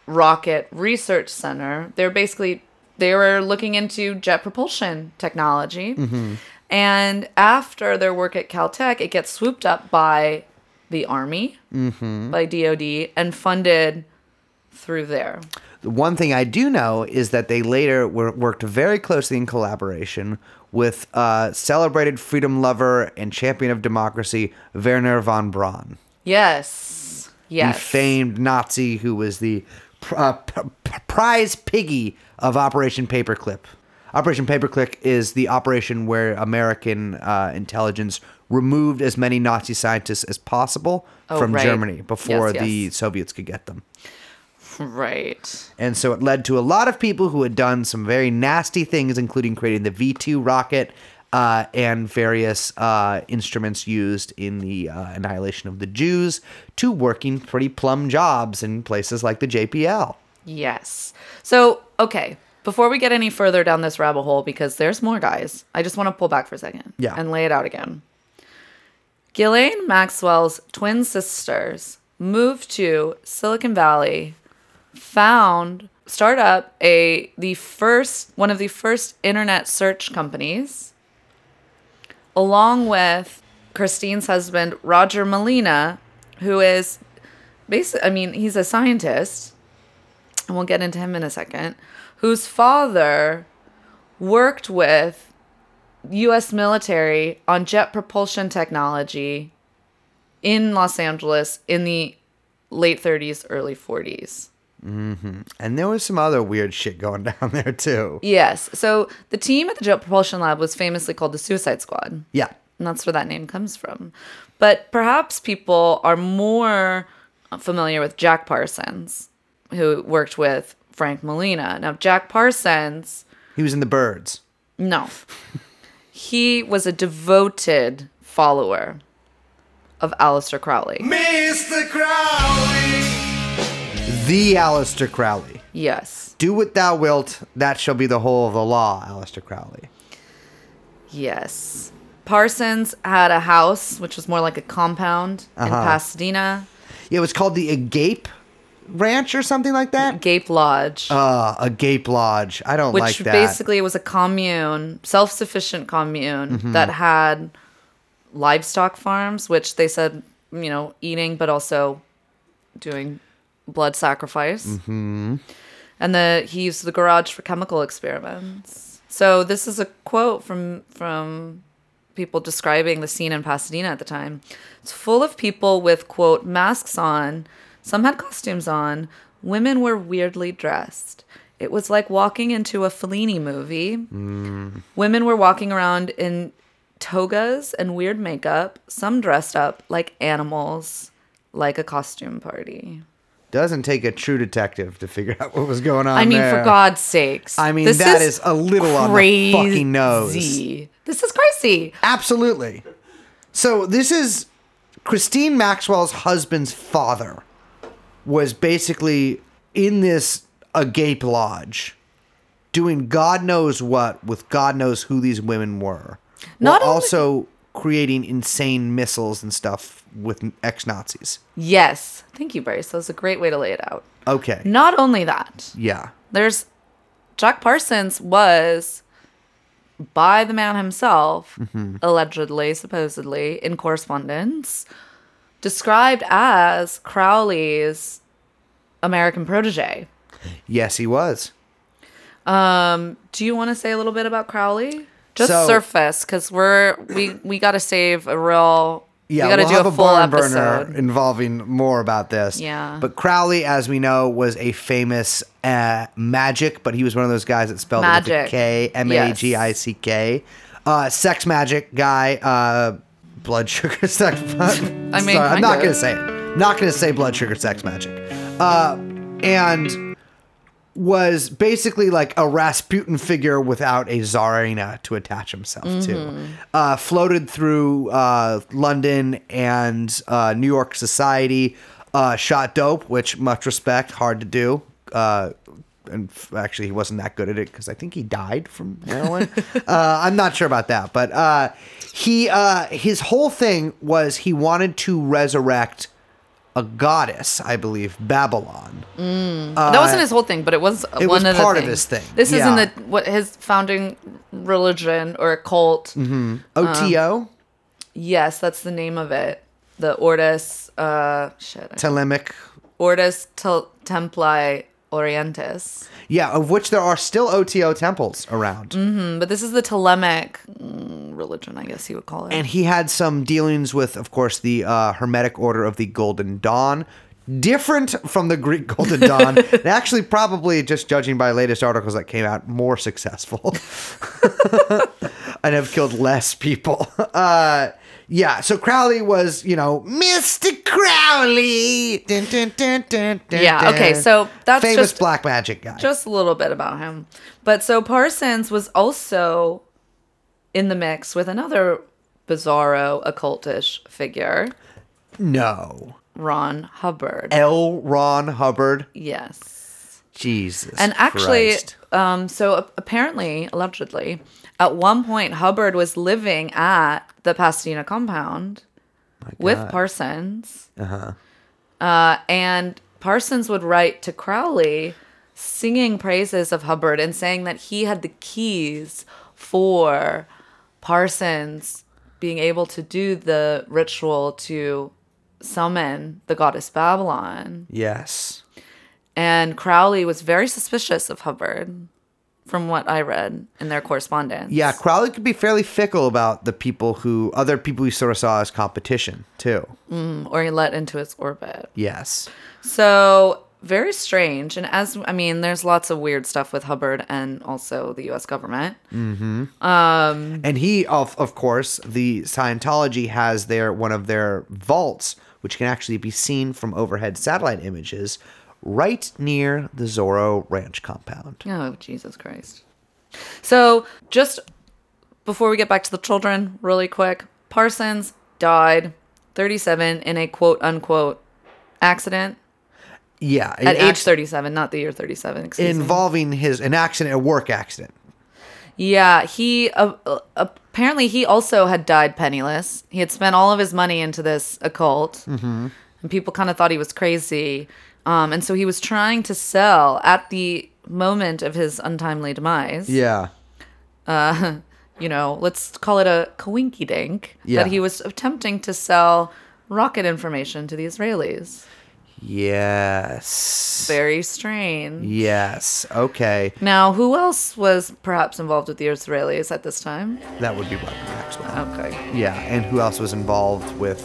rocket research center. They're basically they were looking into jet propulsion technology. And after their work at Caltech, it gets swooped up by the Army, by DoD, and funded through there. The one thing I do know is that they later were, worked very closely in collaboration with uh, celebrated freedom lover and champion of democracy Wernher von Braun, Yes. Yes. the famed Nazi who was the uh, prize piggy of Operation Paperclip. Operation Paperclip is the operation where American uh, intelligence removed as many Nazi scientists as possible Oh, from right. Germany before Yes, the yes. Soviets could get them. Right. And so it led to a lot of people who had done some very nasty things, including creating the V 2 rocket uh, and various uh, instruments used in the uh, annihilation of the Jews, to working pretty plum jobs in places like the JPL. Yes. So, okay, before we get any further down this rabbit hole, because there's more guys, I just want to pull back for a second Yeah. and lay it out again. Ghislaine Maxwell's twin sisters moved to Silicon Valley, found, start up a the first one of the first internet search companies, along with Christine's husband Roger Molina, who is basically, I mean, he's a scientist and we'll get into him in a second, whose father worked with US military on jet propulsion technology in Los Angeles in the late 30s, early 40s. Mm-hmm. And there was some other weird shit going [laughs] down there, too. Yes. So the team at the Jet Propulsion Lab was famously called the Suicide Squad. Yeah. And that's where that name comes from. But perhaps people are more familiar with Jack Parsons, who worked with Frank Molina. Now, Jack Parsons, He was in the birds. no, he was a devoted follower of Aleister Crowley. Mr. Crowley. The Aleister Crowley. Yes. Do what thou wilt, that shall be the whole of the law, Aleister Crowley. Yes. Parsons had a house, which was more like a compound in Uh-huh. Pasadena, Yeah, it was called the Agape Ranch or something like that. Gape Lodge. Uh, Agape Lodge. I don't which like that. basically it was a commune, self-sufficient commune Mm-hmm. that had livestock farms, which they said, you know, eating but also doing blood sacrifice. Mm-hmm. And the he used the garage for chemical experiments. So this is a quote from from people describing the scene in Pasadena at the time. It's full of people with quote masks on. Some had costumes on. Women were weirdly dressed. It was like walking into a Fellini movie. Women were walking around in togas and weird makeup, some dressed up like animals, like a costume party. Doesn't take a true detective to figure [laughs] out what was going on. I mean, there. for God's sakes. I mean, this that is a little on the fucking nose. This is crazy. Absolutely. So this is Christine Maxwell's husband's father was basically in this agape lodge doing God knows what with God knows who these women were. Not only- also creating insane missiles and stuff with ex Nazis. Yes. Thank you, Bryce. That was a great way to lay it out. Okay. Not only that, Yeah. there's Jack Parsons was by the man himself, Mm-hmm. allegedly, supposedly, in correspondence, described as Crowley's American protege. Yes, he was. Um, do you want to say a little bit about Crowley? Just So- surface, because we're we we got to save a real. Yeah, we got to we'll do have a a, full barn episode. burner involving more about this. Yeah. But Crowley, as we know, was a famous uh, magic, but he was one of those guys that spelled it with Magic. a K, M A G I C K. Uh, sex magic guy, uh, blood sugar [laughs] sex. I mean, I'm not gonna say it. I'm not gonna say blood sugar sex magic. Uh, and was basically like a Rasputin figure without a Tsarina to attach himself to. Uh, floated through uh, London and uh, New York society. Uh, shot dope, which much respect, hard to do. Uh, and f- actually, he wasn't that good at it because I think he died from heroin. [laughs] uh, I'm not sure about that, but uh, he uh, his whole thing was he wanted to resurrect a goddess, I believe, Babylon. that wasn't his whole thing, but it was it one was of the part of his thing, This is in yeah. the what his founding religion or cult. Mm-hmm. OTO, Yes, that's the name of it. The Ordes, uh, shit, Thelemic. Ordes Tel- Templi Orientis. Yeah, of which there are still OTO temples around. Mm, But this is the Ptolemaic mm, religion, I guess you would call it. And he had some dealings with, of course, the uh, Hermetic Order of the Golden Dawn. Different from the Greek [laughs] Golden Dawn. [laughs] and actually, probably, just judging by latest articles that came out, more successful. [laughs] and have killed less people. Uh, yeah, so Crowley was, you know, Mr. Crowley. Dun, dun, dun, dun, dun, Yeah, okay, so that's famous just- black magic guy. just a little bit about him. But so Parsons was also in the mix with another bizarro occultish figure, no. Ron Hubbard. L. Ron Hubbard. yes. Jesus. And actually, um, so apparently, allegedly, at one point, Hubbard was living at the Pasadena compound with Parsons. Uh-huh. And Parsons would write to Crowley singing praises of Hubbard and saying that he had the keys for Parsons being able to do the ritual to summon the goddess Babylon. Yes. And Crowley was very suspicious of Hubbard, from what I read in their correspondence. Yeah, Crowley could be fairly fickle about the people who, other people he sort of saw as competition, too. Mm, or he let into his orbit. Yes. So, very strange. And as, I mean, there's lots of weird stuff with Hubbard and also the US government. Mm-hmm. Um, and he, of, of course, the Scientology has their, one of their vaults, which can actually be seen from overhead satellite images, right near the Zorro Ranch compound. Oh, Jesus Christ. So, just before we get back to the children, really quick Parsons died 37 in a quote unquote accident Yeah. at age 37, not the year 37. Excuse me. Involving his, an accident, a work accident. Yeah, he uh, uh, apparently he also had died penniless. He had spent all of his money into this occult, and people kind of thought he was crazy. Um, and so he was trying to sell at the moment of his untimely demise. Yeah. Uh, [laughs] You know, let's call it a coinky dink. Yeah. That he was attempting to sell rocket information to the Israelis. Yes. Very strange. Yes. Okay. Now, who else was perhaps involved with the Israelis at this time? That would be Robert Maxwell. Okay. Yeah, and who else was involved with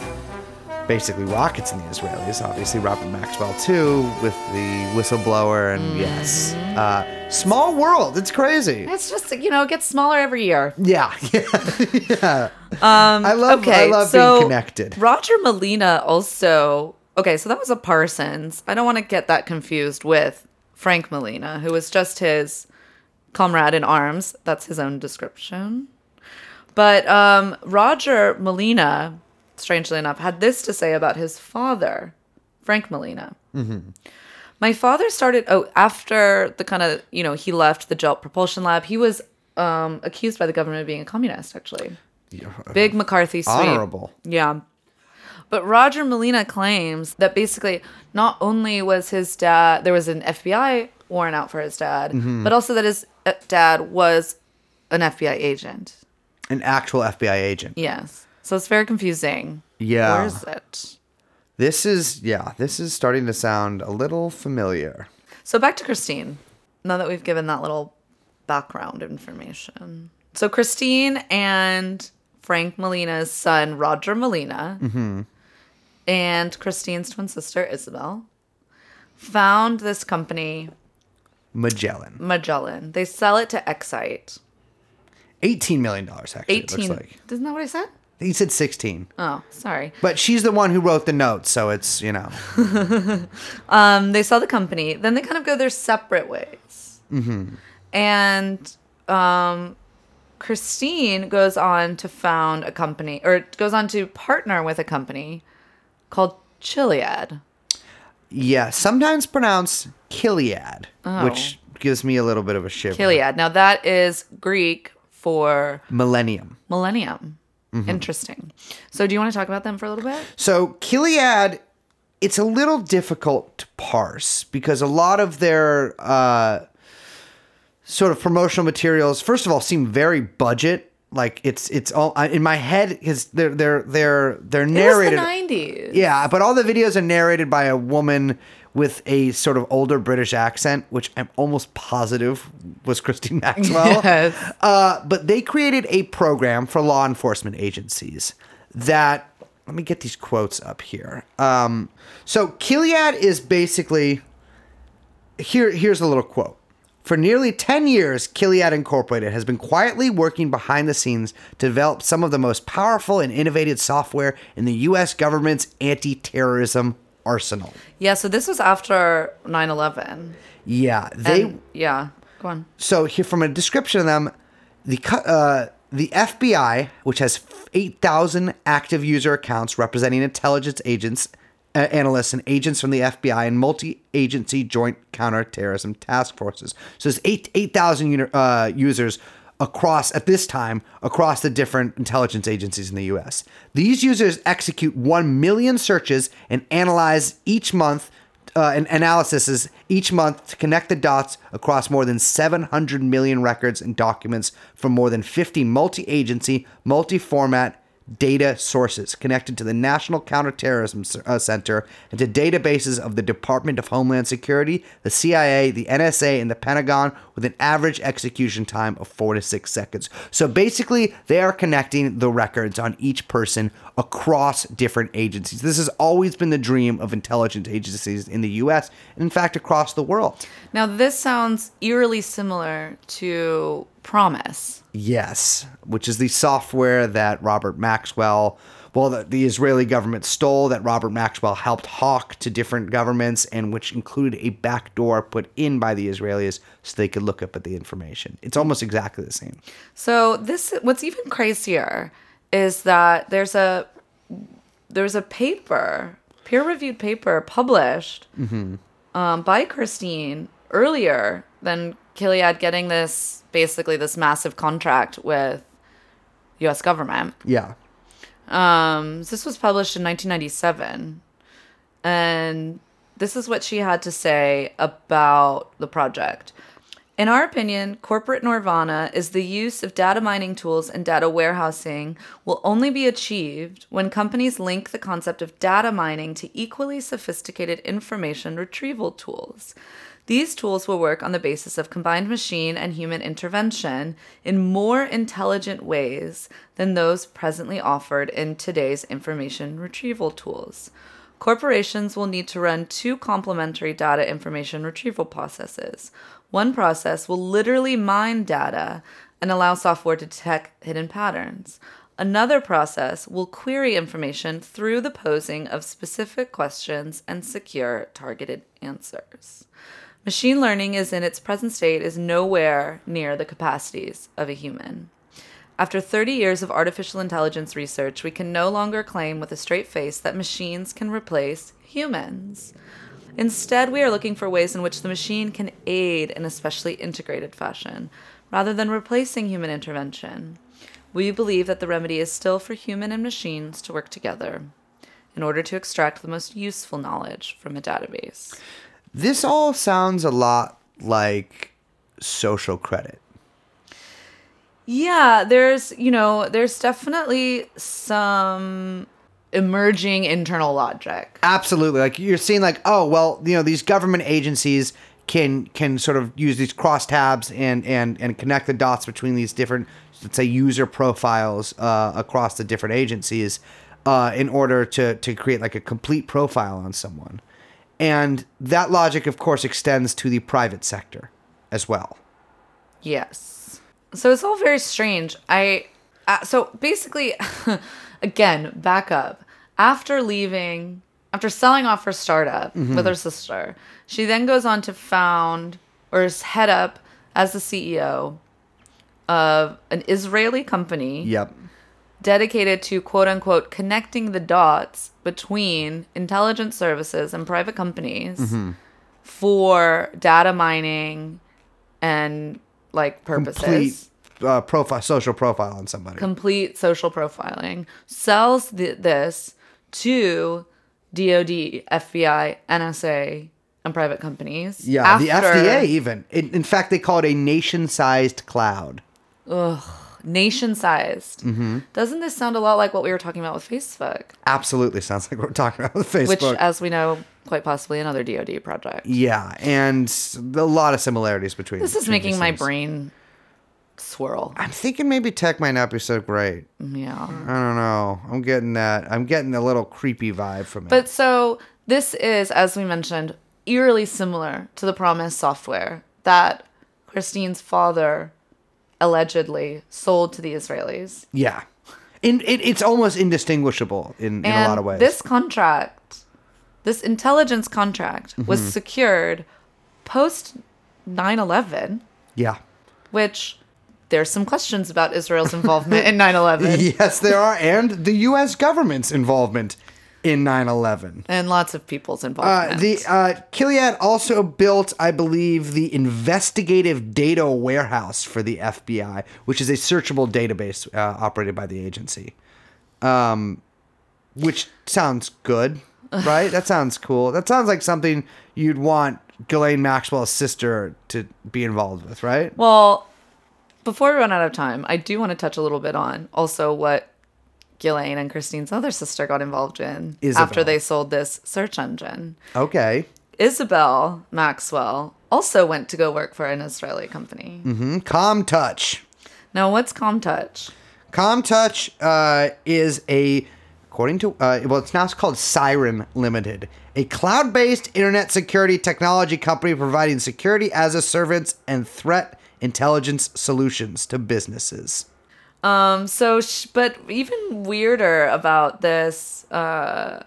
basically rockets in the Israelis? Obviously, Robert Maxwell too, with the whistleblower, and yes, uh, small world. It's crazy. It's just you know it gets smaller every year. Yeah, [laughs] yeah, yeah. I love, Okay, I love so being connected. Roger Molina also. Okay, so that was a Parsons. I don't want to get that confused with Frank Molina, who was just his comrade in arms. That's his own description. But um, Roger Molina strangely enough, had this to say about his father, Frank Molina. My father started, oh, after the kind of, you know, he left the Jet Propulsion Lab, he was um, accused by the government of being a communist, actually. Big McCarthy sweep. Honorable. Yeah. But Roger Molina claims that basically not only was his dad, there was an FBI warrant out for his dad, Mm-hmm. but also that his uh, dad was an FBI agent. An actual FBI agent. Yes. So it's very confusing. Yeah. Where is it? This is yeah. This is starting to sound a little familiar. So back to Christine. Now that we've given that little background information. So Christine and Frank Molina's son, Roger Molina, mm-hmm. and Christine's twin sister, Isabel, found this company, Magellan. Magellan. They sell it to Excite. Eighteen million dollars. Actually, it 18. looks like Isn't that what I said? He said sixteen. Oh, sorry. But she's the one who wrote the notes, so it's you know. [laughs] Um, they sell the company. Then they kind of go their separate ways. Mm-hmm. And um, Christine goes on to found a company, or goes on to partner with a company called Chiliad. Yeah, sometimes pronounced Kiliad, Oh. which gives me a little bit of a shiver. Chiliad. Now that is Greek for Millennium. millennium. Interesting. So do you want to talk about them for a little bit? So Kiliad, it's a little difficult to parse because a lot of their uh, sort of promotional materials, first of all, seem very budget. Like it's it's all in my head because they're they're they're they're narrated. It was the 90s. Yeah, but all the videos are narrated by a woman with a sort of older British accent, which I'm almost positive was Christine [laughs] Maxwell. Yes. Uh, but they created a program for law enforcement agencies that let me get these quotes up here. Um, so Kiliad is basically here. Here's a little quote. For nearly 10 years, Kiliad Incorporated has been quietly working behind the scenes to develop some of the most powerful and innovative software in the U.S. government's anti terrorism arsenal. Yeah, so this was after 9 11. Yeah, they. And, yeah, go on. so here from a description of them, the uh, the FBI, which has eight thousand active user accounts representing intelligence agents, uh, analysts, and agents from the FBI and multi-agency joint counterterrorism task forces. So there's eight eight thousand uh, users across at this time across the different intelligence agencies in the U.S. These users execute one million searches and analyze each month uh, and analyses each month to connect the dots across more than 700 million records and documents from more than 50 multi agency, multi format data sources connected to the National Counterterrorism uh, Center and to databases of the Department of Homeland Security, the CIA, the NSA, and the Pentagon with an average execution time of four to six seconds. So basically, they are connecting the records on each person across different agencies. This has always been the dream of intelligence agencies in the US and, in fact, across the world. Now, this sounds eerily similar to Promise. Yes, which is the software that Robert Maxwell, well, the, the Israeli government stole, that Robert Maxwell helped hawk to different governments, and which included a backdoor put in by the Israelis so they could look up at the information. It's almost exactly the same. So this what's even crazier is that there's a there's a paper, peer-reviewed paper published um, by Christine earlier than Kiliad getting this basically this massive contract with U.S. government. Yeah. Um, this was published in 1997, and this is what she had to say about the project. In our opinion, corporate nirvana is the use of data mining tools and data warehousing will only be achieved when companies link the concept of data mining to equally sophisticated information retrieval tools. These tools will work on the basis of combined machine and human intervention in more intelligent ways than those presently offered in today's information retrieval tools. Corporations will need to run two complementary data information retrieval processes. One process will literally mine data and allow software to detect hidden patterns. Another process will query information through the posing of specific questions and secure targeted answers. Machine learning is in its present state is nowhere near the capacities of a human. After 30 years of artificial intelligence research, we can no longer claim with a straight face that machines can replace humans. Instead, we are looking for ways in which the machine can aid in a specially integrated fashion, rather than replacing human intervention. We believe that the remedy is still for human and machines to work together in order to extract the most useful knowledge from a database. This all sounds a lot like social credit. Yeah, there's, you know, there's definitely some emerging internal logic. Absolutely. Like you're seeing like, oh, well, you know, these government agencies can can sort of use these crosstabs and and and connect the dots between these different let's say user profiles uh, across the different agencies uh, in order to to create like a complete profile on someone. And that logic of course extends to the private sector as well. Yes. So it's all very strange. I uh, so basically [laughs] again, back up. After leaving after selling off her startup with her sister, she then goes on to found or is head up as the CEO of an Israeli company Yep. Dedicated to quote unquote connecting the dots between intelligence services and private companies Mm-hmm. for data mining and like purposes. Complete uh, profile social profile on somebody. Complete social profiling. Sells th- this to DoD, FBI, NSA, and private companies. yeah, the after- FDA even. In, in fact, they call it a nation-sized cloud. Nation sized. Mm-hmm. Doesn't this sound a lot like what we were talking about with Facebook? Absolutely sounds like we're talking about with Facebook. Which, as we know, quite possibly another DoD project. Yeah, and a lot of similarities between. This is between making my brain swirl. I'm thinking maybe tech might not be so great. Yeah. I don't know. I'm getting that. I'm getting a little creepy vibe from it. But so this is, as we mentioned, eerily similar to the Promise software that Christine's father allegedly sold to the Israelis. yeah, in, it, it's almost indistinguishable in, in a lot of ways. This contract, this intelligence contract, Mm-hmm. was secured post 9 11, yeah. which there's some questions about Israel's involvement in [laughs] 9 11 Yes, there are, and the U.S. government's involvement in 9/11. and lots of people's Uh, involvement. the uh, Kiliad also built, I believe, the investigative data warehouse for the FBI, which is a searchable database uh, operated by the agency. Um, which sounds good, [laughs] right? that sounds cool. That sounds like something you'd want Ghislaine Maxwell's sister to be involved with, right? Well, before we run out of time, I do want to touch a little bit on also what Ghislaine and Christine's other sister got involved in Isabel. after they sold this search engine. Okay. Isabel Maxwell also went to go work for an Israeli company. Hmm? Commtouch. Now, what's Commtouch? Commtouch uh, is a, according to, uh, well, it's now called Cyren Limited, a cloud based internet security technology company providing security as a service and threat intelligence solutions to businesses. Um, so, sh- but even weirder about this, uh,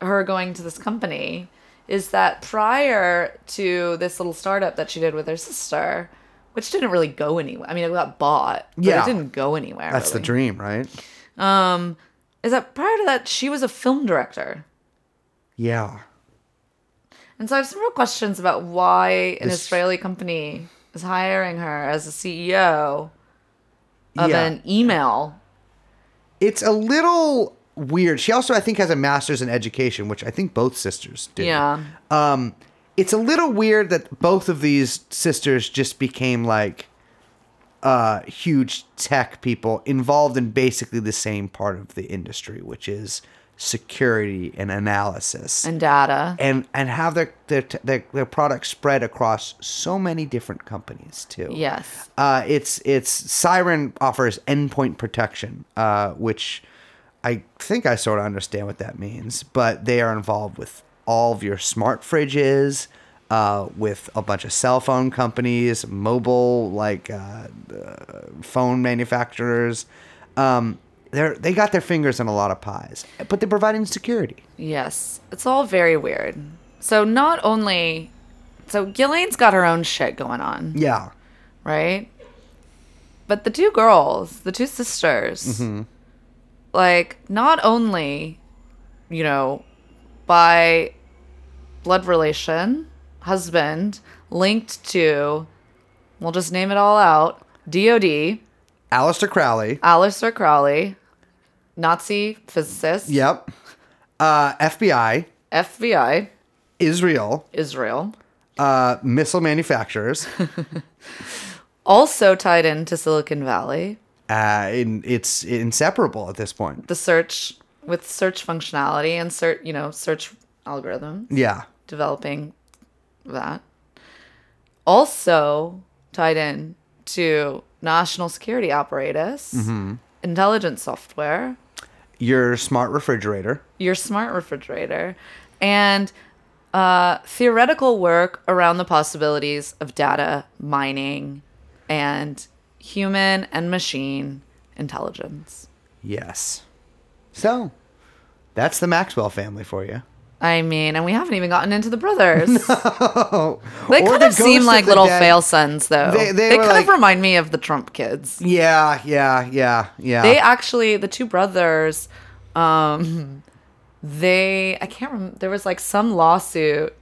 her going to this company, is that prior to this little startup that she did with her sister, which didn't really go anywhere. I mean, it got bought, but Yeah. it didn't go anywhere. That's the dream, right? Um, Is that prior to that, she was a film director. Yeah. And so I have some real questions about why an This- Israeli company is hiring her as a CEO of Yeah. an email. It's a little weird. She also, I think, has a master's in education, which I think both sisters do. Yeah. um, it's a little weird that both of these sisters just became like uh, huge tech people involved in basically the same part of the industry, which is security and analysis, And data. and and have their their their, their products spread across so many different companies too. Yes. Uh, it's it's Cyren offers endpoint protection, uh, which I think I sort of understand what that means. But they are involved with all of your smart fridges, uh, with a bunch of cell phone companies, mobile like uh, uh, phone manufacturers. Um, they're they got their fingers in a lot of pies, but they're providing security. Yes. It's all very weird. So not only so Ghislaine's got her own shit going on, Yeah, right? but the two girls, the two sisters, mm-hmm. like not only, you know, by blood relation, husband linked to, we'll just name it all out, DOD, Aleister Crowley. Aleister Crowley, Nazi physicist, Yep. Uh, FBI, FBI, Israel, Israel, uh, missile manufacturers. [laughs] also tied into Silicon Valley. Uh, in, it's inseparable at this point. The search with search functionality and search, you know, search algorithm, Yeah. developing that. Also tied in to national security apparatus, intelligence software, Your smart refrigerator. your smart refrigerator, and uh, theoretical work around the possibilities of data mining and human and machine intelligence. Yes. So, that's the Maxwell family for you. I mean, and we haven't even gotten into the brothers. [laughs] Oh, They Or kind the of seem like little dead- fail sons, though. They- They, they kind like- of remind me of the Trump kids. Yeah, yeah, yeah, yeah. They actually, the two brothers, um, they I can't remember. There was like some lawsuit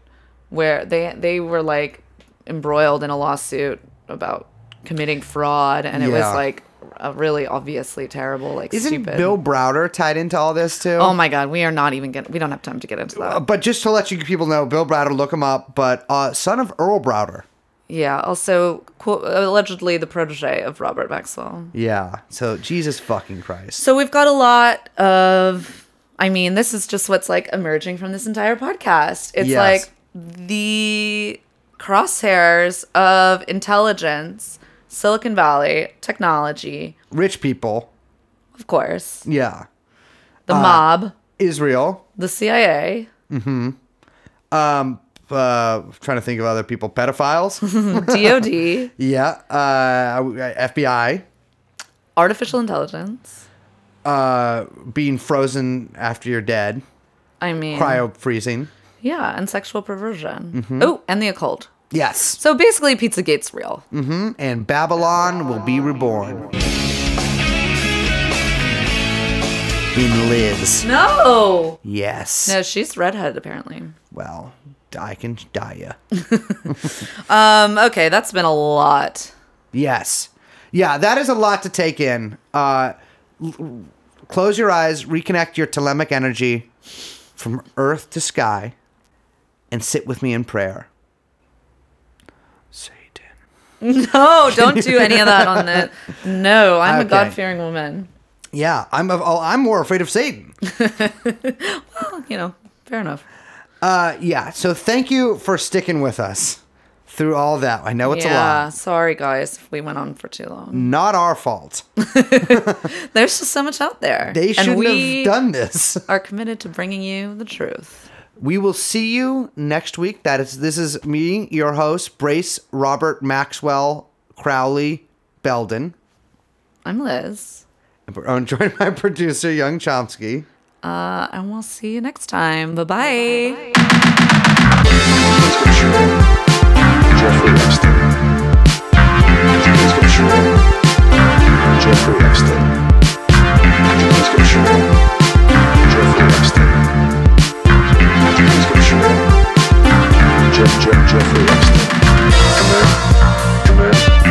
where they they were like embroiled in a lawsuit about committing fraud, and it was like a really obviously terrible, like Isn't stupid. Bill Browder tied into all this too? oh my god, we are not even getting. We don't have time to get into that. But just to let you people know, Bill Browder, look him up. But uh, son of Earl Browder. Yeah. Also, quote, allegedly the protege of Robert Maxwell. Yeah. So Jesus fucking Christ. So we've got a lot of I mean, this is just what's like emerging from this entire podcast. It's Yes. like the crosshairs of intelligence, Silicon Valley, technology, Rich people. of course, Yeah. the mob, Israel. the CIA, Mhm. Um. Uh, trying to think of other people. Pedophiles. [laughs] DOD, [laughs] yeah. Uh, FBI. artificial intelligence. Uh, being frozen after you're dead. I mean, Cryo freezing. yeah, and sexual perversion. Oh, and the occult. Yes. So basically, Pizzagate's real. Mm-hmm. And Babylon will be reborn. In Liz. No, Yes. no, she's redheaded apparently. Well, I can die ya. [laughs] [laughs] Um, okay, that's been a lot. Yes. Yeah, that is a lot to take in. Uh, l- close your eyes, reconnect your Thelemic energy from earth to sky, and sit with me in prayer. [laughs] No, don't do any of that on the. No, I'm a God fearing woman. Yeah, I'm. A, oh, I'm more afraid of Satan. [laughs] Well, you know, fair enough. Uh, yeah. So thank you for sticking with us through all that. I know it's a lot. yeah, sorry guys we went on for too long. Not our fault. [laughs] There's just so much out there. They shouldn't we have done this. are committed to bringing you the truth. We will see you next week. That is, this is me, your host, Brace Robert Maxwell Crowley Belden. I'm Liz. I'm [laughs] joined by producer Yung Chomsky. Uh, and we'll see you next time. Bye bye. Jeffrey Epstein. Jeffrey Epstein. Jeff, Jeff, Jeffrey Epstein. Come here, come here.